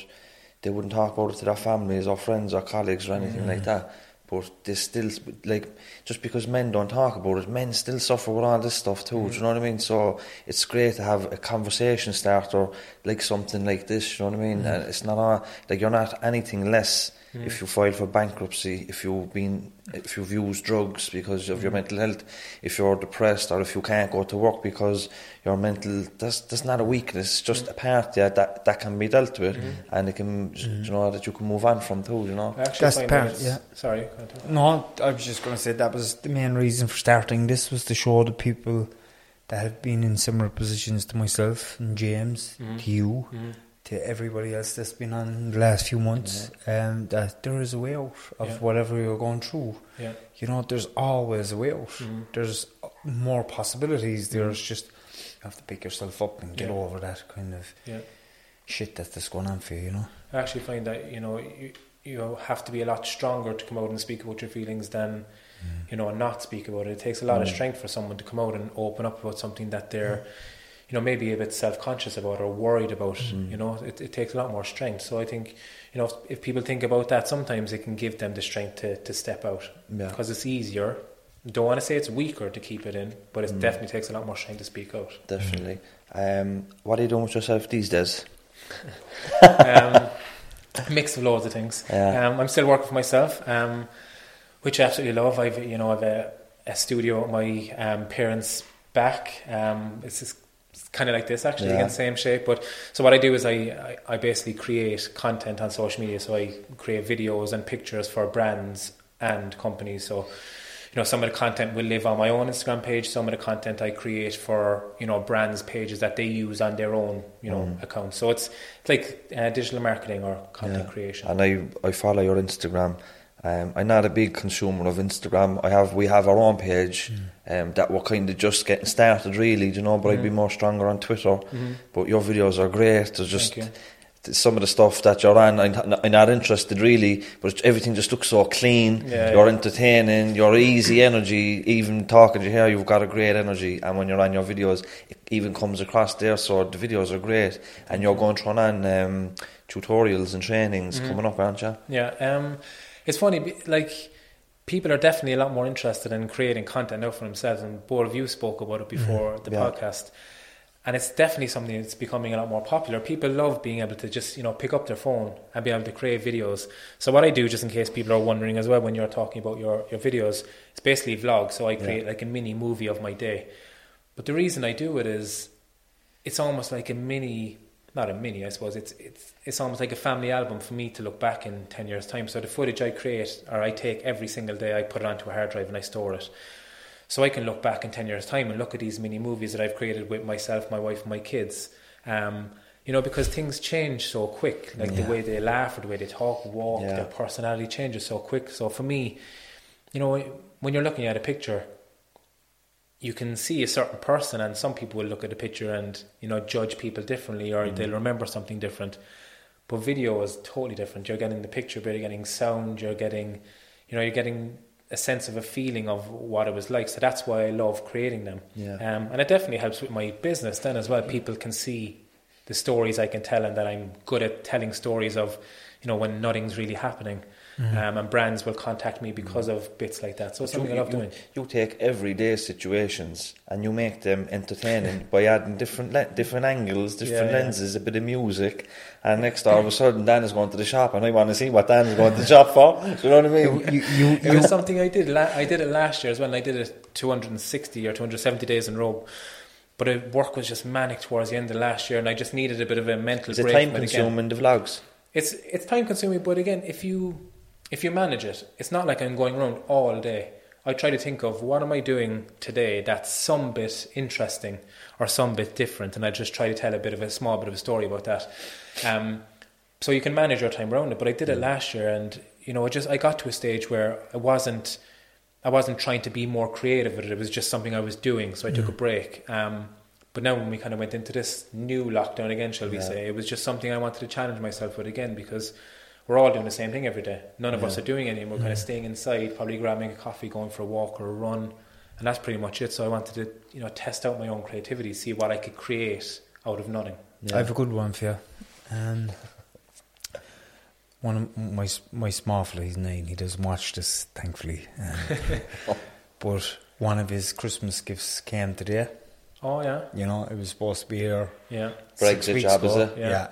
they wouldn't talk about it to their families or friends or colleagues or anything like mm. that. But they still, like, just because men don't talk about it, men still suffer with all this stuff too. Do mm. you know what I mean? So it's great to have a conversation starter like something like this. You know what I mean? Mm. And it's not all, like you're not anything less if you file for bankruptcy, if you've been, if you've used drugs because of your mental health, if you're depressed, or if you can't go to work because your mental. That's that's not a weakness. It's just a part yeah, that that can be dealt with, and it can, you know, that you can move on from too. You know. That's the part, yeah. Sorry. No, I was just going to say that was the main reason for starting this was to show the people that have been in similar positions to myself and James, Mhm. to you. To everybody else that's been on the last few months, um, that there is a way out of Yeah. whatever you're going through. Yeah. You know, there's always a way out. Mhm. There's more possibilities. There's just you have to pick yourself up and get Yeah. over that kind of Yeah. shit that's just going on for you. You know. I actually find that you know you, you have to be a lot stronger to come out and speak about your feelings than you know not speak about it. It takes a lot of strength for someone to come out and open up about something that they're you know maybe a bit self conscious about or worried about. You know, it, it takes a lot more strength. So I think you know if, if people think about that, sometimes it can give them the strength to to step out Yeah. because it's easier. Don't want to say it's weaker to keep it in, but it definitely takes a lot more strength to speak out. Definitely. Um, what are you doing with yourself these days? um, mix of loads of things. Yeah. Um, I'm still working for myself, um, which I absolutely love. I've you know I've a, a studio at my um, parents' back. Um, it's just kind of like this actually, Yeah. again same shape. But so what I do is I, I I basically create content on social media. So I create videos and pictures for brands and companies. So you know, some of the content will live on my own Instagram page. Some of the content I create for you know brands' pages that they use on their own you know accounts. So it's, it's like uh, digital marketing or content Yeah. creation. And I, I follow your Instagram, Um, I'm not a big consumer of Instagram. I have we have our own page um, that we're kind of just getting started, really. You know, but I'd be more stronger on Twitter. But your videos are great. There's just Thank you. th- some of the stuff that you're on. I'm, not- I'm not interested really, but everything just looks so clean. Yeah, you're yeah. entertaining. You're easy energy. Even talking to you here, you've got a great energy. And when you're on your videos, it even comes across there. So the videos are great, and you're going through on um, tutorials and trainings Mm-hmm. coming up, aren't you? Yeah, um, it's funny. Like people are definitely a lot more interested in creating content now for themselves, and both of you spoke about it before mm-hmm. the Yeah. podcast. And it's definitely something that's becoming a lot more popular. People love being able to just you know pick up their phone and be able to create videos. So what I do, just in case people are wondering as well, when you're talking about your your videos, it's basically vlogs. So I create like a mini movie of my day. But the reason I do it is it's almost like a mini not a mini I suppose it's it's it's almost like a family album for me to look back in 10 years time. So the footage I create or I take every single day I put it onto a hard drive and I store it. So I can look back in 10 years time and look at these mini movies that I've created with myself my wife and my kids um you know because things change so quick. Like the way they laugh or the way they talk walk Yeah. their personality changes so quick. So for me you know when you're looking at a picture you can see a certain person and some people will look at a picture and you know judge people differently or they'll remember something different but video is totally different. You're getting the picture but you're getting sound you're getting you know you're getting a sense of a feeling of what it was like. So that's why I love creating them. Yeah. um, and it definitely helps with my business then as well. People can see the stories I can tell and that I'm good at telling stories of you know when nothing's really happening um, and brands will contact me because of bits like that so it's something I love you, doing you take everyday situations and you make them entertaining by adding different le- different angles, different Yeah, yeah. lenses, a bit of music. And next all of a sudden, Dan is going to the shop, and I want to see what Dan is going to the shop for. Do you know what I mean? You, you, It was something I did. La- I did it last year as well. And I did it 260 or 270 days in a row. But it, work was just manic towards the end of last year, and I just needed a bit of a mental Is it break. time from again. consuming the vlogs? It's it's time consuming, but again, if you if you manage it, it's not like I'm going around all day. I try to think of what am I doing today that's some bit interesting or some bit different, and I just try to tell a bit of a small bit of a story about that. Um, so you can manage your time around it. But I did it last year, and you know, I just I got to a stage where I wasn't I wasn't trying to be more creative with it. It was just something I was doing, so I took a break. Um, but now when we kind of went into this new lockdown again, shall we say, it was just something I wanted to challenge myself with again because we're all doing the same thing every day. None of us are doing any. We're kind of staying inside, probably grabbing a coffee, going for a walk or a run, and that's pretty much it. So I wanted to, you know, test out my own creativity, see what I could create out of nothing. Yeah. I have a good one for you. Um, one of my my small fella, he's nine. He doesn't watch this, thankfully. Um, but one of his Christmas gifts came today. Oh yeah, You know, it was supposed to be here yeah, six Brexit weeks job, is ago. it? Yeah. Yeah.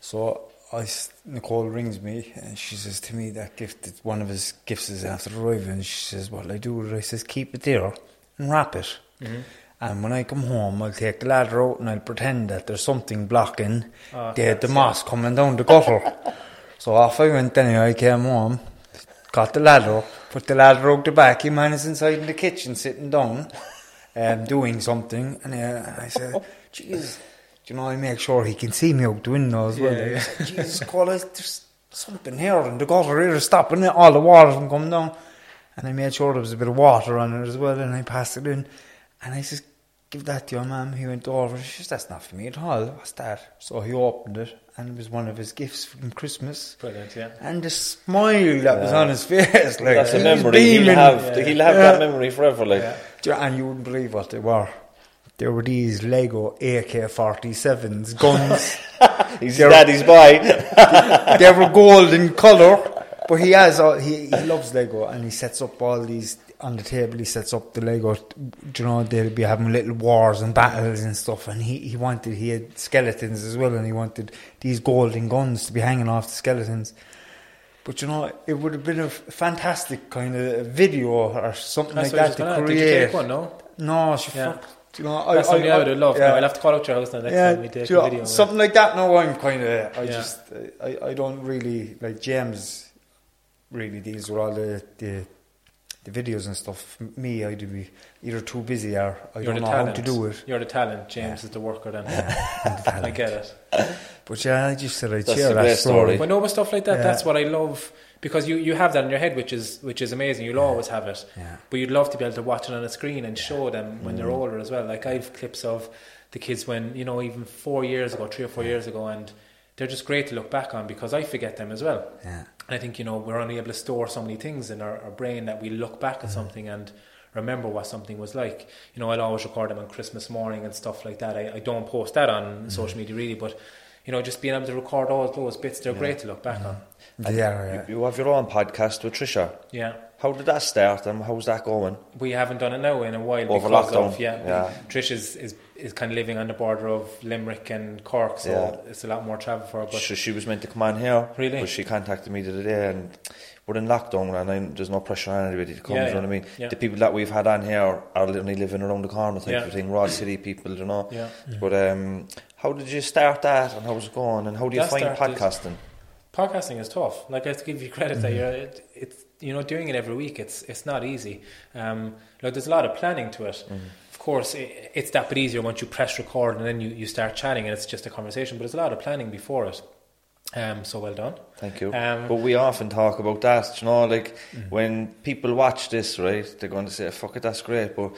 So I Nicole rings me and she says to me that gift, that one of his gifts is after arriving. And she says, "What I do with it?" I says, "Keep it there and wrap it." Mm-hmm. And when I come home, I'll take the ladder out and I'll pretend that there's something blocking Oh, the, the moss coming down the gutter. so off I went anyway. I came home, got the ladder, put the ladder out the back. He man is inside in the kitchen sitting down, um, doing something. And uh, I said, "Jeez." Do you know, I make sure he can see me out the window as well. Yeah, yeah. Jesus, Cole, there's something here and the gutter here stopping it, all the water from coming down. And I made sure there was a bit of water on it as well, and I passed it in. And I said, give that to your mum. He went over, she says, that's not for me at all. What's that? So he opened it, and it was one of his gifts from Christmas. brilliant. Yeah. And the smile that was on his face, like, That's a memory. He'll have, he'll have that memory forever. Like, And you wouldn't believe what they were. There were these Lego AK-47s, guns. he's They're- daddy's boy. they were gold in colour, but he has all, he, he loves Lego and he sets up all these on the table. He sets up the Lego. Do you know they'll be having little wars and battles and stuff. And he, he wanted he had skeletons as well, and he wanted these golden guns to be hanging off the skeletons. But you know, it would have been a fantastic kind of video or something That's like what I was that to gonna- Did you create. take one? No. No, she Yeah. fuck. You know, That's something I, would have loved. yeah. Now, I'll have to call out your house now next Yeah, time we take do you a know, video. something like that. No, I'm kind of. I Yeah. just, I, I don't really like James. Really, deals with all the the the videos and stuff. Me, I'd be either too busy or I You're don't the know talent. how to do it. You're the talent. James is the worker. Then I'm the I get it. But yeah, I just said I'd That's share a that great story. story. But no, but stuff like that. Yeah. That's what I love because you, you have that in your head, which is which is amazing. You'll always have it. Yeah. But you'd love to be able to watch it on a screen and show them when Mm. they're older as well. Like I've clips of the kids when you know even four years ago, three or four years ago, and they're just great to look back on because I forget them as well. Yeah. And I think you know we're only able to store so many things in our, our brain that we look back Mm-hmm. at something and remember what something was like. You know, I'll always record them on Christmas morning and stuff like that. I, I don't post that on Mm-hmm. social media really, but you know, just being able to record all those bits, they're great to look back on. Are, yeah. You, you have your own podcast with Trisha. Yeah. How did that start and how's that going? We haven't done it now in a while Over because lockdown, of yeah. yeah. Trish is, is is kind of living on the border of Limerick and Cork, so Yeah. it's a lot more travel for her. But she, she was meant to come on here. Really? But she contacted me the other day and we're in lockdown and there's no pressure on anybody to come, Yeah, you know yeah, what I mean? yeah. The people that we've had on here are literally living around the corner type Yeah. of thing, Raw City people, you know? Yeah. But um, how did you start that and how's it going and how do you That find podcasting? Podcasting is tough. Like I have to give you credit that Mm-hmm. you're it, it's you know doing it every week. It's it's not easy. Um, like there's a lot of planning to it. Mm-hmm. Of course, it, it's that bit easier once you press record and then you, you start chatting and it's just a conversation. But there's a lot of planning before it. Um, so well done. Thank you. Um, but we often talk about that, you know, like when people watch this, right, they're going to say, fuck it, that's great, but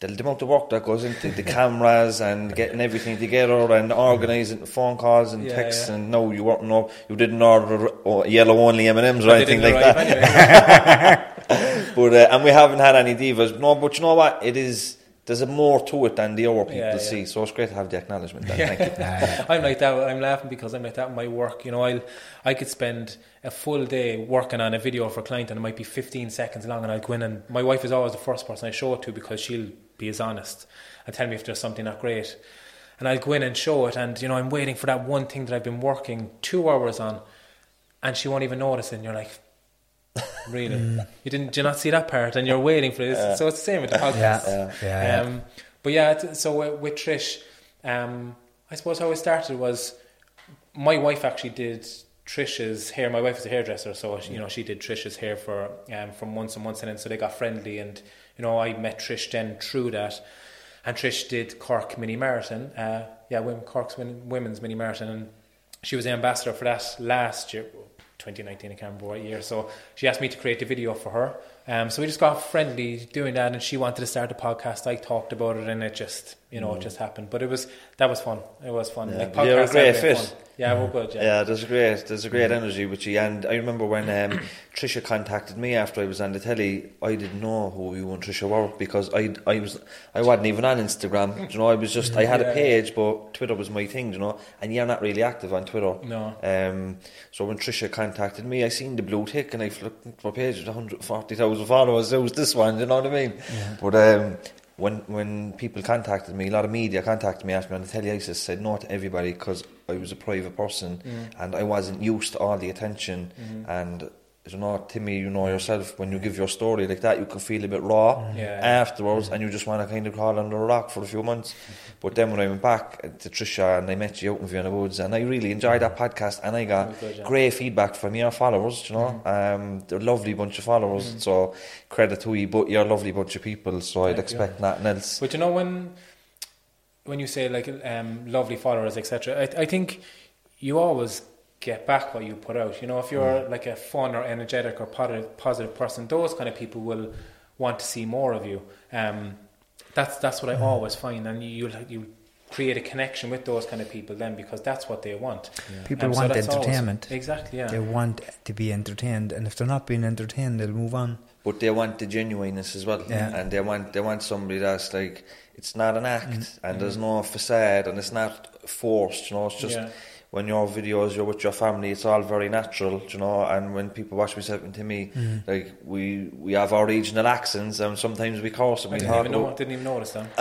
the, the amount of work that goes into the cameras and getting everything together and organising the phone calls and Yeah, texts yeah. and no, you weren't, no, you didn't order yellow only M&Ms or anything like that. anyway. But, uh, and we haven't had any divas. No, but you know what, it is, there's a more to it than the other people Yeah, yeah. see, so it's great to have the acknowledgement you. I'm like that. I'm laughing because I'm like that in my work. You know, I I could spend a full day working on a video for a client, and it might be 15 seconds long, and I'll go in and my wife is always the first person I show it to because she'll be as honest and tell me if there's something not great, and I'll go in and show it, and you know, I'm waiting for that one thing that I've been working two hours on, and she won't even notice it, and you're like. Really, you didn't? Do you not see that part? And you're waiting for this. so it's the same with the podcast. Yeah, yeah, yeah. Um, but yeah, so with, with Trish, um, I suppose how it started was my wife actually did Trish's hair. My wife is a hairdresser, so she, you know she did Trish's hair for um, for months and months, and then so they got friendly, and you know I met Trish then through that, and Trish did Cork Mini Marathon, uh, yeah, Cork's women's mini marathon, and she was the ambassador for that last year. 2019, I can't remember what year. So she asked me to create a video for her. Um, so we just got friendly doing that, and she wanted to start a podcast. I talked about it, and it just, you know, it just happened. But it was that was fun. It was fun. Like Mm. You're a great fit. fun. Yeah, we're good. Yeah. Yeah, there's a great there's a great energy with you. And I remember when um, Trisha contacted me after I was on the telly, I didn't know who you and Trisha were because I I was I wasn't even on Instagram. you know, I was just I had Yeah. a page, but Twitter was my thing. You know, and you're not really active on Twitter. No. Um. So when Trisha contacted me, I seen the blue tick and I looked into my page with 140,000 followers. It was this one. You know what I mean? But um. When when people contacted me, a lot of media contacted me, asked me on the telly, I just said no to everybody because I was a private person mm. and I wasn't used to all the attention. Mm-hmm. And you know, Timmy, you know yourself, when you give your story like that, you can feel a bit raw mm-hmm. Yeah. afterwards, mm-hmm. and you just want to kind of crawl under a rock for a few months. But then when I went back uh, to Trisha and I met you out in Vienna Woods, and I really enjoyed that podcast, and I got good, great feedback from your followers. You know, mm-hmm. um, they're a lovely bunch of followers. So credit to you, but you're a lovely bunch of people. So I'd Thank you. expect nothing else. But you know when when you say like um, lovely followers, etc. I, I think you always get back what you put out. You know, if you're like a fun or energetic or positive, positive person, those kind of people will want to see more of you. Um, that's that's what I always find, and you you you create a connection with those kind of people then because that's what they want. People Um, so want always- entertainment. exactly. Yeah. They want to be entertained, and if they're not being entertained, they'll move on. but they want the genuineness as well, Yeah. and they want they want somebody that's like it's not an act, Mm. and there's no facade, and it's not forced. You know, it's just Yeah. When your videos you're with your family, it's all very natural. You know, and when people watch myself and Timmy, Mm. like we we have our regional accents, and sometimes we curse and I we didn't even know. about. Didn't even notice them.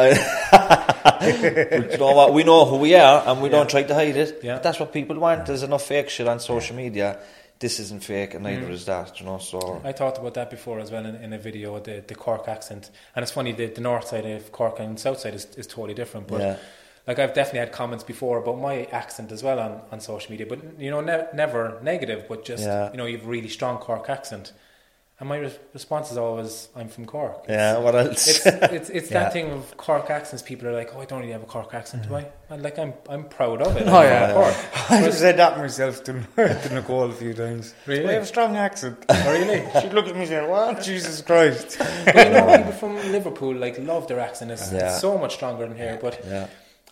But you know what? We know who we are, and we Yeah. don't try to hide it. Yeah. But that's what people want. There's enough fake shit on social media. This isn't fake, and neither is that. You know, so Mm. I talked about that before as well in, in a video, the, the Cork accent. And it's funny, the, the north side of Cork and south side is, is totally different. But Yeah. Like I've definitely had comments before about my accent as well on, on social media. But, you know, ne- never negative, but just, Yeah. you know, you've really strong Cork accent. And my res- response is always, "I'm from Cork." Yeah, what else? It's it's, it's Yeah. that thing of Cork accents. People are like, "Oh, I don't really have a Cork accent, do I?" Mm-hmm. And like, I'm I'm proud of it. Oh, yeah. Cork. I've said that myself to, to Nicole a few times. Really? I have a strong accent. Oh, really? She'd look at me and say, What? Jesus Christ. But you know, people from Liverpool like love their accent. It's, Yeah. it's so much stronger than here. But yeah.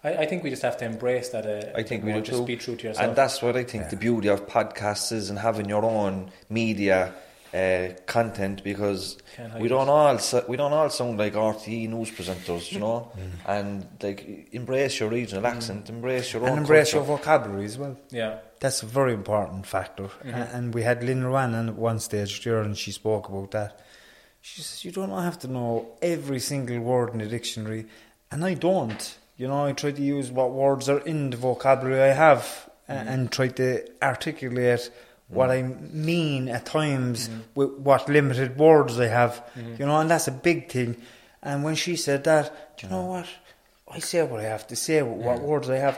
I, I think we just have to embrace that. Uh, I think we more, do just too. be true to yourself. And that's what I think the beauty of podcasts is and having your own media uh, content because we don't all so- we don't all sound like RTE news presenters, you know. Mm. and like embrace your regional accent, embrace your own And embrace culture. your vocabulary as well. yeah. That's a very important factor. A- And we had Lynn Ruane at one stage there and she spoke about that. She says, You don't have to know every single word in the dictionary. And I don't. You know, I try to use what words are in the vocabulary I have a- and try to articulate what I mean at times with what limited words I have. You know, and that's a big thing. And when she said that, do you know what? I say what I have to say, with what words I have,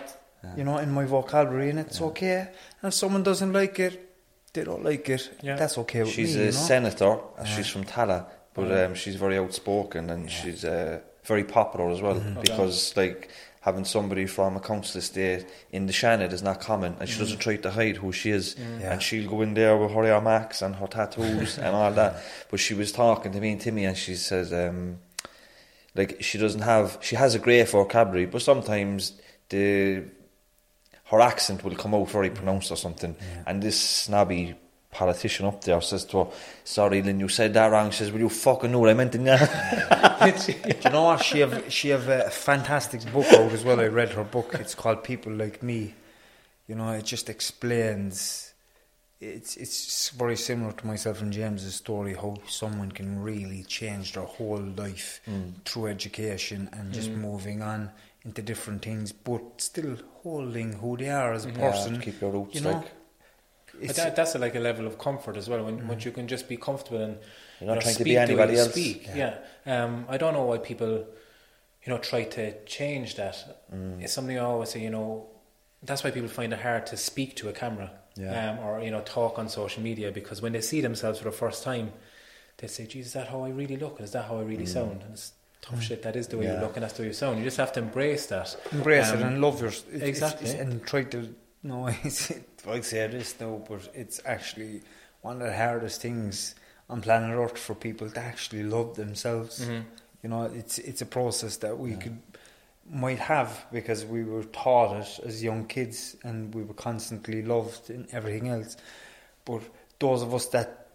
you know, in my vocabulary, and it's okay. And if someone doesn't like it, they don't like it. Yeah. That's okay with She's me. a you know? senator. She's from Tallaght, but um, she's very outspoken and she's uh, very popular as well Mm-hmm. because like having somebody from a council estate in the Seanad is not common, and she doesn't try to hide who she is. Mm-hmm. Yeah. And she'll go in there with her Air Max and her tattoos and all that. But she was talking to me and Timmy, and she says, um, like she doesn't have, she has a great vocabulary, but sometimes the her accent will come out very pronounced or something. And this snobby politician up there says to her, Sorry, Lynn, you said that wrong. She says, Well, you fucking know what I meant in that. Do you know what? She have she have a fantastic book out as well. I read her book. It's called People Like Me. You know, it just explains. It's it's very similar to myself and James's story. How someone can really change their whole life hmm. through education and just hmm. moving on into different things, but still holding who they are as a person. keep your roots, You know, like. But that, that's a, like a level of comfort as well. When once you can just be comfortable and You're not you know, trying to be anybody else. Speak. Yeah. Um, I don't know why people, you know, try to change that. Mm. It's something I always say. You know, that's why people find it hard to speak to a camera, Yeah. um, or you know, talk on social media because when they see themselves for the first time, they say, "Geez, is that how I really look? Is that how I really sound?" And it's tough shit. That is the way Mm. Yeah. you look, and that's the way you sound. You just have to embrace that. embrace it Um, and love your it's- it's- exactly. it's- and try to no it's, I say this now but it's actually one of the hardest things on planet earth for people to actually love themselves. Mm-hmm. you know it's it's a process that we could might have because we were taught it as young kids and we were constantly loved in everything else. But those of us that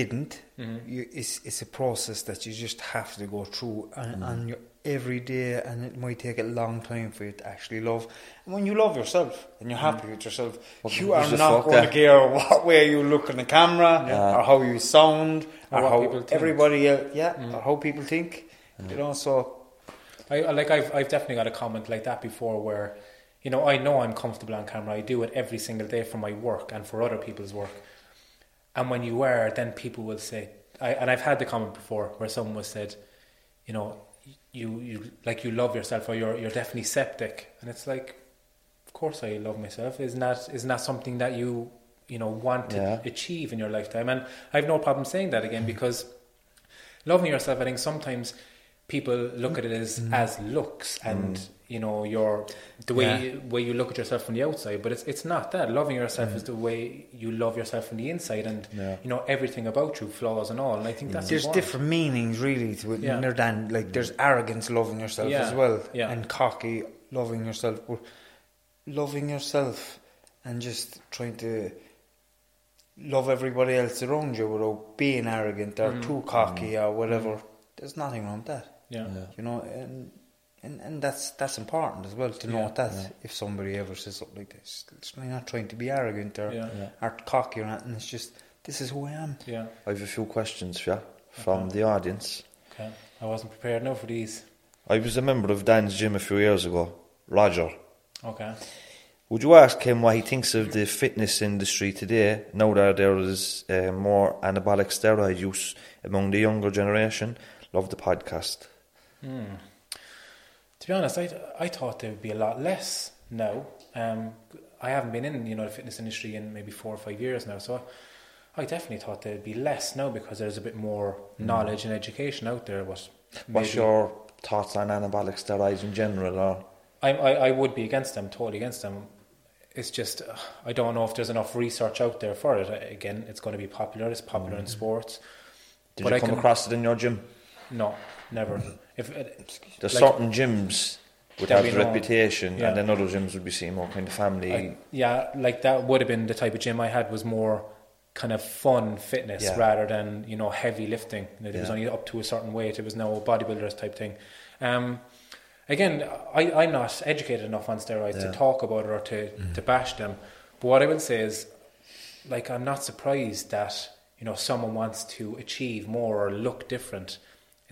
didn't Mm-hmm. you, it's it's a process that you just have to go through and, Mm-hmm. on your every day and it might take a long time for you to actually love and when you love yourself and you're happy with yourself What you are not going to care what way you look in the camera Yeah. or how you sound Or or, how people think. everybody else yeah or how people think you know so I- like I've I've definitely got a comment like that before where you know I know I'm comfortable on camera I do it every single day for my work and for other people's work and when you were, then people will say I, and I've had the comment before where someone was said you know you you like you love yourself or you're you're definitely septic. And it's like of course I love myself. Isn't that isn't that something that you you know want to Yeah. achieve in your lifetime? And I have no problem saying that again mm-hmm. because loving yourself, I think sometimes people look at it as mm-hmm. as looks and mm-hmm. you know your the way Yeah. you, way you look at yourself from the outside, but it's it's not that. Loving yourself mm-hmm. is the way you love yourself from the inside, and Yeah. you know everything about you, flaws and all. And I think that's there's important. different meanings really to it Yeah. than like there's mm. arrogance loving yourself as well yeah. and cocky loving yourself but loving yourself and just trying to love everybody else around you without being arrogant or mm. too cocky mm. or whatever there's nothing wrong with that Yeah. you know and and, and that's that's important as well to Yeah, note that if somebody ever says something like this it's not trying to be arrogant or, Yeah. Yeah. or cocky or anything it's just this is who I am Yeah. I have a few questions for you from the audience. Okay. I wasn't prepared now for these. I was a member of Dan's gym a few years ago, Roger. Okay. Would you ask him what he thinks of the fitness industry today, now that there is uh, more anabolic steroid use among the younger generation? Love the podcast. To be honest, I, I thought there would be a lot less now. Um, I haven't been in you know the fitness industry in maybe four or five years now, so I definitely thought there'd be less now because there's a bit more knowledge and education out there. But What's your thoughts on anabolic steroids in general? Or I, I, I would be against them, totally against them. It's just, uh, I don't know if there's enough research out there for it. Again, it's going to be popular, it's popular in sports. did But you I come can- across it in your gym? No, never. If uh, There's like- certain gyms would have the reputation, Yeah. and then other gyms would be seen more kind of family. I, yeah, like that would have been the type of gym I had was more kind of fun fitness Yeah. rather than you know heavy lifting. You know, It was only up to a certain weight. It was no bodybuilders type thing. Um, again, I, I'm not educated enough on steroids Yeah. to talk about it or to, to bash them. But what I will say is, like, I'm not surprised that you know someone wants to achieve more or look different.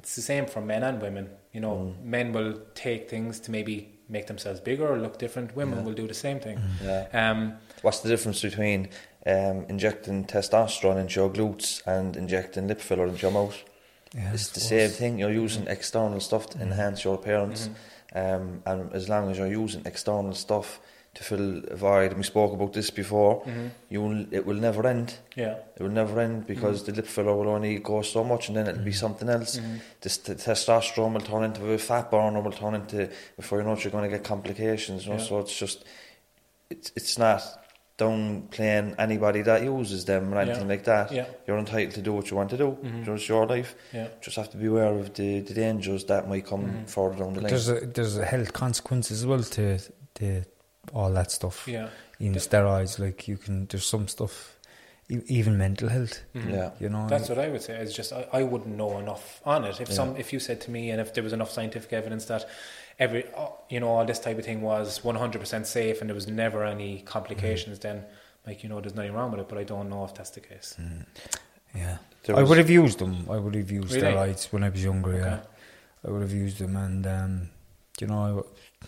It's the same for men and women. You know, men will take things to maybe make themselves bigger or look different. Women will do the same thing. Yeah. Um, What's the difference between um, injecting testosterone into your glutes and injecting lip filler into your mouth? Yeah, it's the same thing. You're using external stuff to enhance your appearance, um, and as long as you're using external stuff to fill a void, and we spoke about this before, mm-hmm. you will, it will never end. yeah. It will never end because mm-hmm. the lip filler will only go so much, and then it'll be mm-hmm. something else. This the testosterone will turn into a fat burner, will turn into before you know it, you're going to get complications. You know? Yeah. So it's just it's it's not downplaying anybody that uses them or anything Yeah. like that. Yeah. You're entitled to do what you want to do. It's your life. Yeah. Just have to be aware of the, the dangers that might come further down the line. There's a there's a health consequence as well to to all that stuff. Yeah. In steroids, like you can, there's some stuff, e- even mental health. yeah. You know, That's what I would say. Is just I, I wouldn't know enough on it. If Yeah. some if you said to me, and if there was enough scientific evidence that every uh, you know all this type of thing was one hundred percent safe and there was never any complications, then like you know there's nothing wrong with it. But I don't know if that's the case. yeah. There I would have used them. I would have used Really? steroids when I was younger. Yeah, Okay. I would have used them, and um, you know,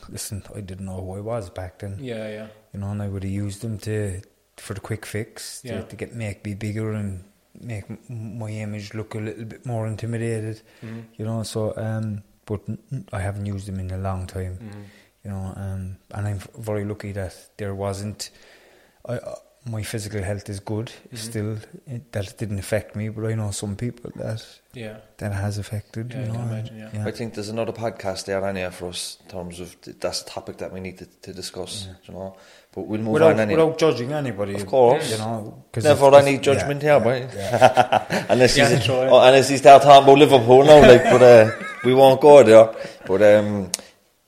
listen, I didn't know who I was back then. Yeah, yeah, You know, and I would have used them to for the quick fix to, Yeah. to get make me bigger and make my image look a little bit more intimidated. Mhm. You know, so um, but I haven't used them in a long time. Mhm. You know, um, and I'm very lucky that there wasn't. I, uh, my physical health is good Mm-hmm. still. It, that didn't affect me, but I know some people that yeah. that has affected. Yeah, you I know, can and- imagine, yeah. I think there's another podcast there Anya for us in terms of th- that's a topic that we need to, to discuss. You know, but we'll move Without, on anyway. without judging anybody, Of course. you know, 'cause Never it's- any judgment yeah, here, yeah, boy. unless Yeah, he's sure. oh, unless he start talking about Liverpool now, like, but uh, we won't go there. But um,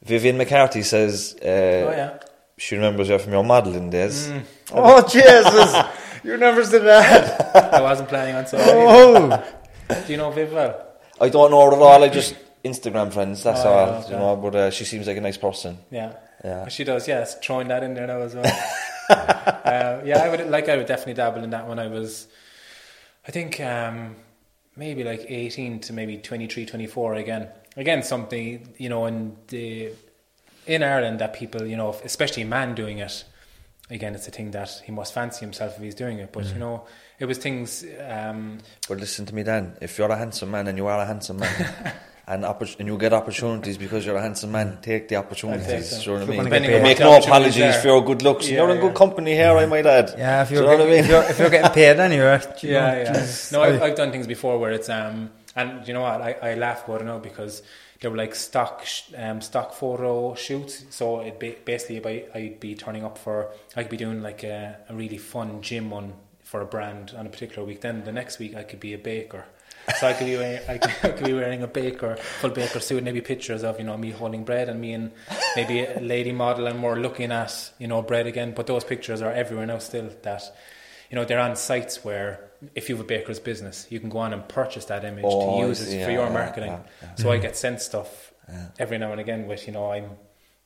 Vivian McCarthy says uh, Oh yeah. She remembers you from your modelling days. Mm. Oh Jesus! you never said that. I wasn't planning on so. Oh, Do you know Viv well? I don't know her at all. I just Instagram friends. That's Oh, all. yeah. You know, but uh, she seems like a nice person. Yeah. Yeah. She does, yes. Throwing that in there now as well. uh, yeah, I would like. I would definitely dabble in that when I was. I think um, maybe like eighteen to maybe 23, 24 again. Again, something you know in the in Ireland that people you know, especially a man doing it. Again, it's a thing that he must fancy himself if he's doing it. But Mm. you know, it was things. Um, But listen to me, Dan. If you're a handsome man and you are a handsome man, and, oppor- and you get opportunities because you're a handsome man, take the opportunities. them. Do you know what I If you're mean? Make no apologies there. for your good looks. Yeah, you're in yeah. good company here, I might add. yeah. If you're, you know what I getting, mean? if, you're, if you're getting paid anyway, you yeah, know, yeah. Jesus. No, I've, I've done things before where it's um, and you know what, I, I laugh about it now because they were like stock um stock photo shoots. So it ba- basically, I'd be turning up for, I could be doing like a, a really fun gym one for a brand on a particular week. Then the next week, I could be a baker. So I could be wearing, I could, I could be wearing a baker, full baker suit, maybe pictures of you know me holding bread and me and maybe a lady model, and we're looking at you know bread again. But those pictures are everywhere now. Still, that you know they're on sites where if you have a baker's business, you can go on and purchase that image Oh, to use see, it for your yeah, marketing. yeah, yeah. So I get sent stuff every now and again with you know I'm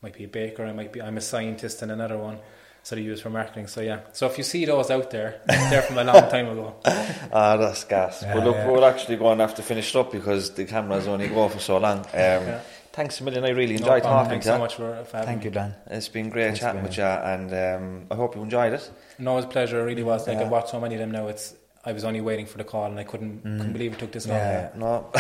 might be a baker, I might be I'm a scientist in another one. So they use for marketing. So yeah. So if you see those out there, they're from a long time ago. Ah, that's gas. Yeah, but look, yeah. we're actually going to have to finish it up because the cameras only go for so long. Um, Thanks a million. I really No enjoyed problem. talking Thanks to so you. much for, for having Thank you, me. Dan. It's been great Thanks chatting with you, and um, I hope you enjoyed it. No, it was a pleasure. It really was. Like Yeah. I've watched so many of them now. It's I was only waiting for the call and I couldn't couldn't believe it took this long. Yeah. No.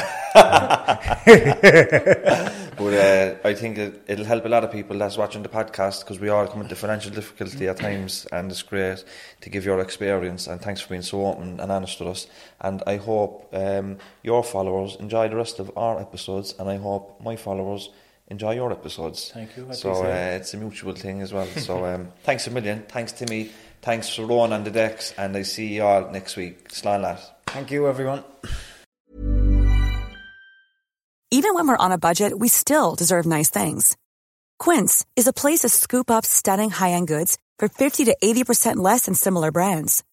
but uh, I think it, it'll help a lot of people that's watching the podcast because we all come into financial difficulty at times, and it's great to give your experience. And thanks for being so open and honest with us. And I hope um, your followers enjoy the rest of our episodes, and I hope my followers enjoy your episodes. Thank you. I So uh, it's a mutual thing as well. So um, thanks a million. Thanks Timmy. Thanks for Rowan on the decks, and I see you all next week. Slán lad. Thank you, everyone. Even when we're on a budget, we still deserve nice things. Quince is a place to scoop up stunning high-end goods for 50 to 80% less than similar brands.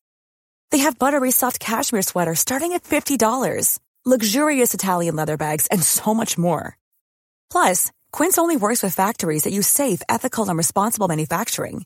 They have buttery soft cashmere sweaters starting at $50, luxurious Italian leather bags, and so much more. Plus, Quince only works with factories that use safe, ethical, and responsible manufacturing.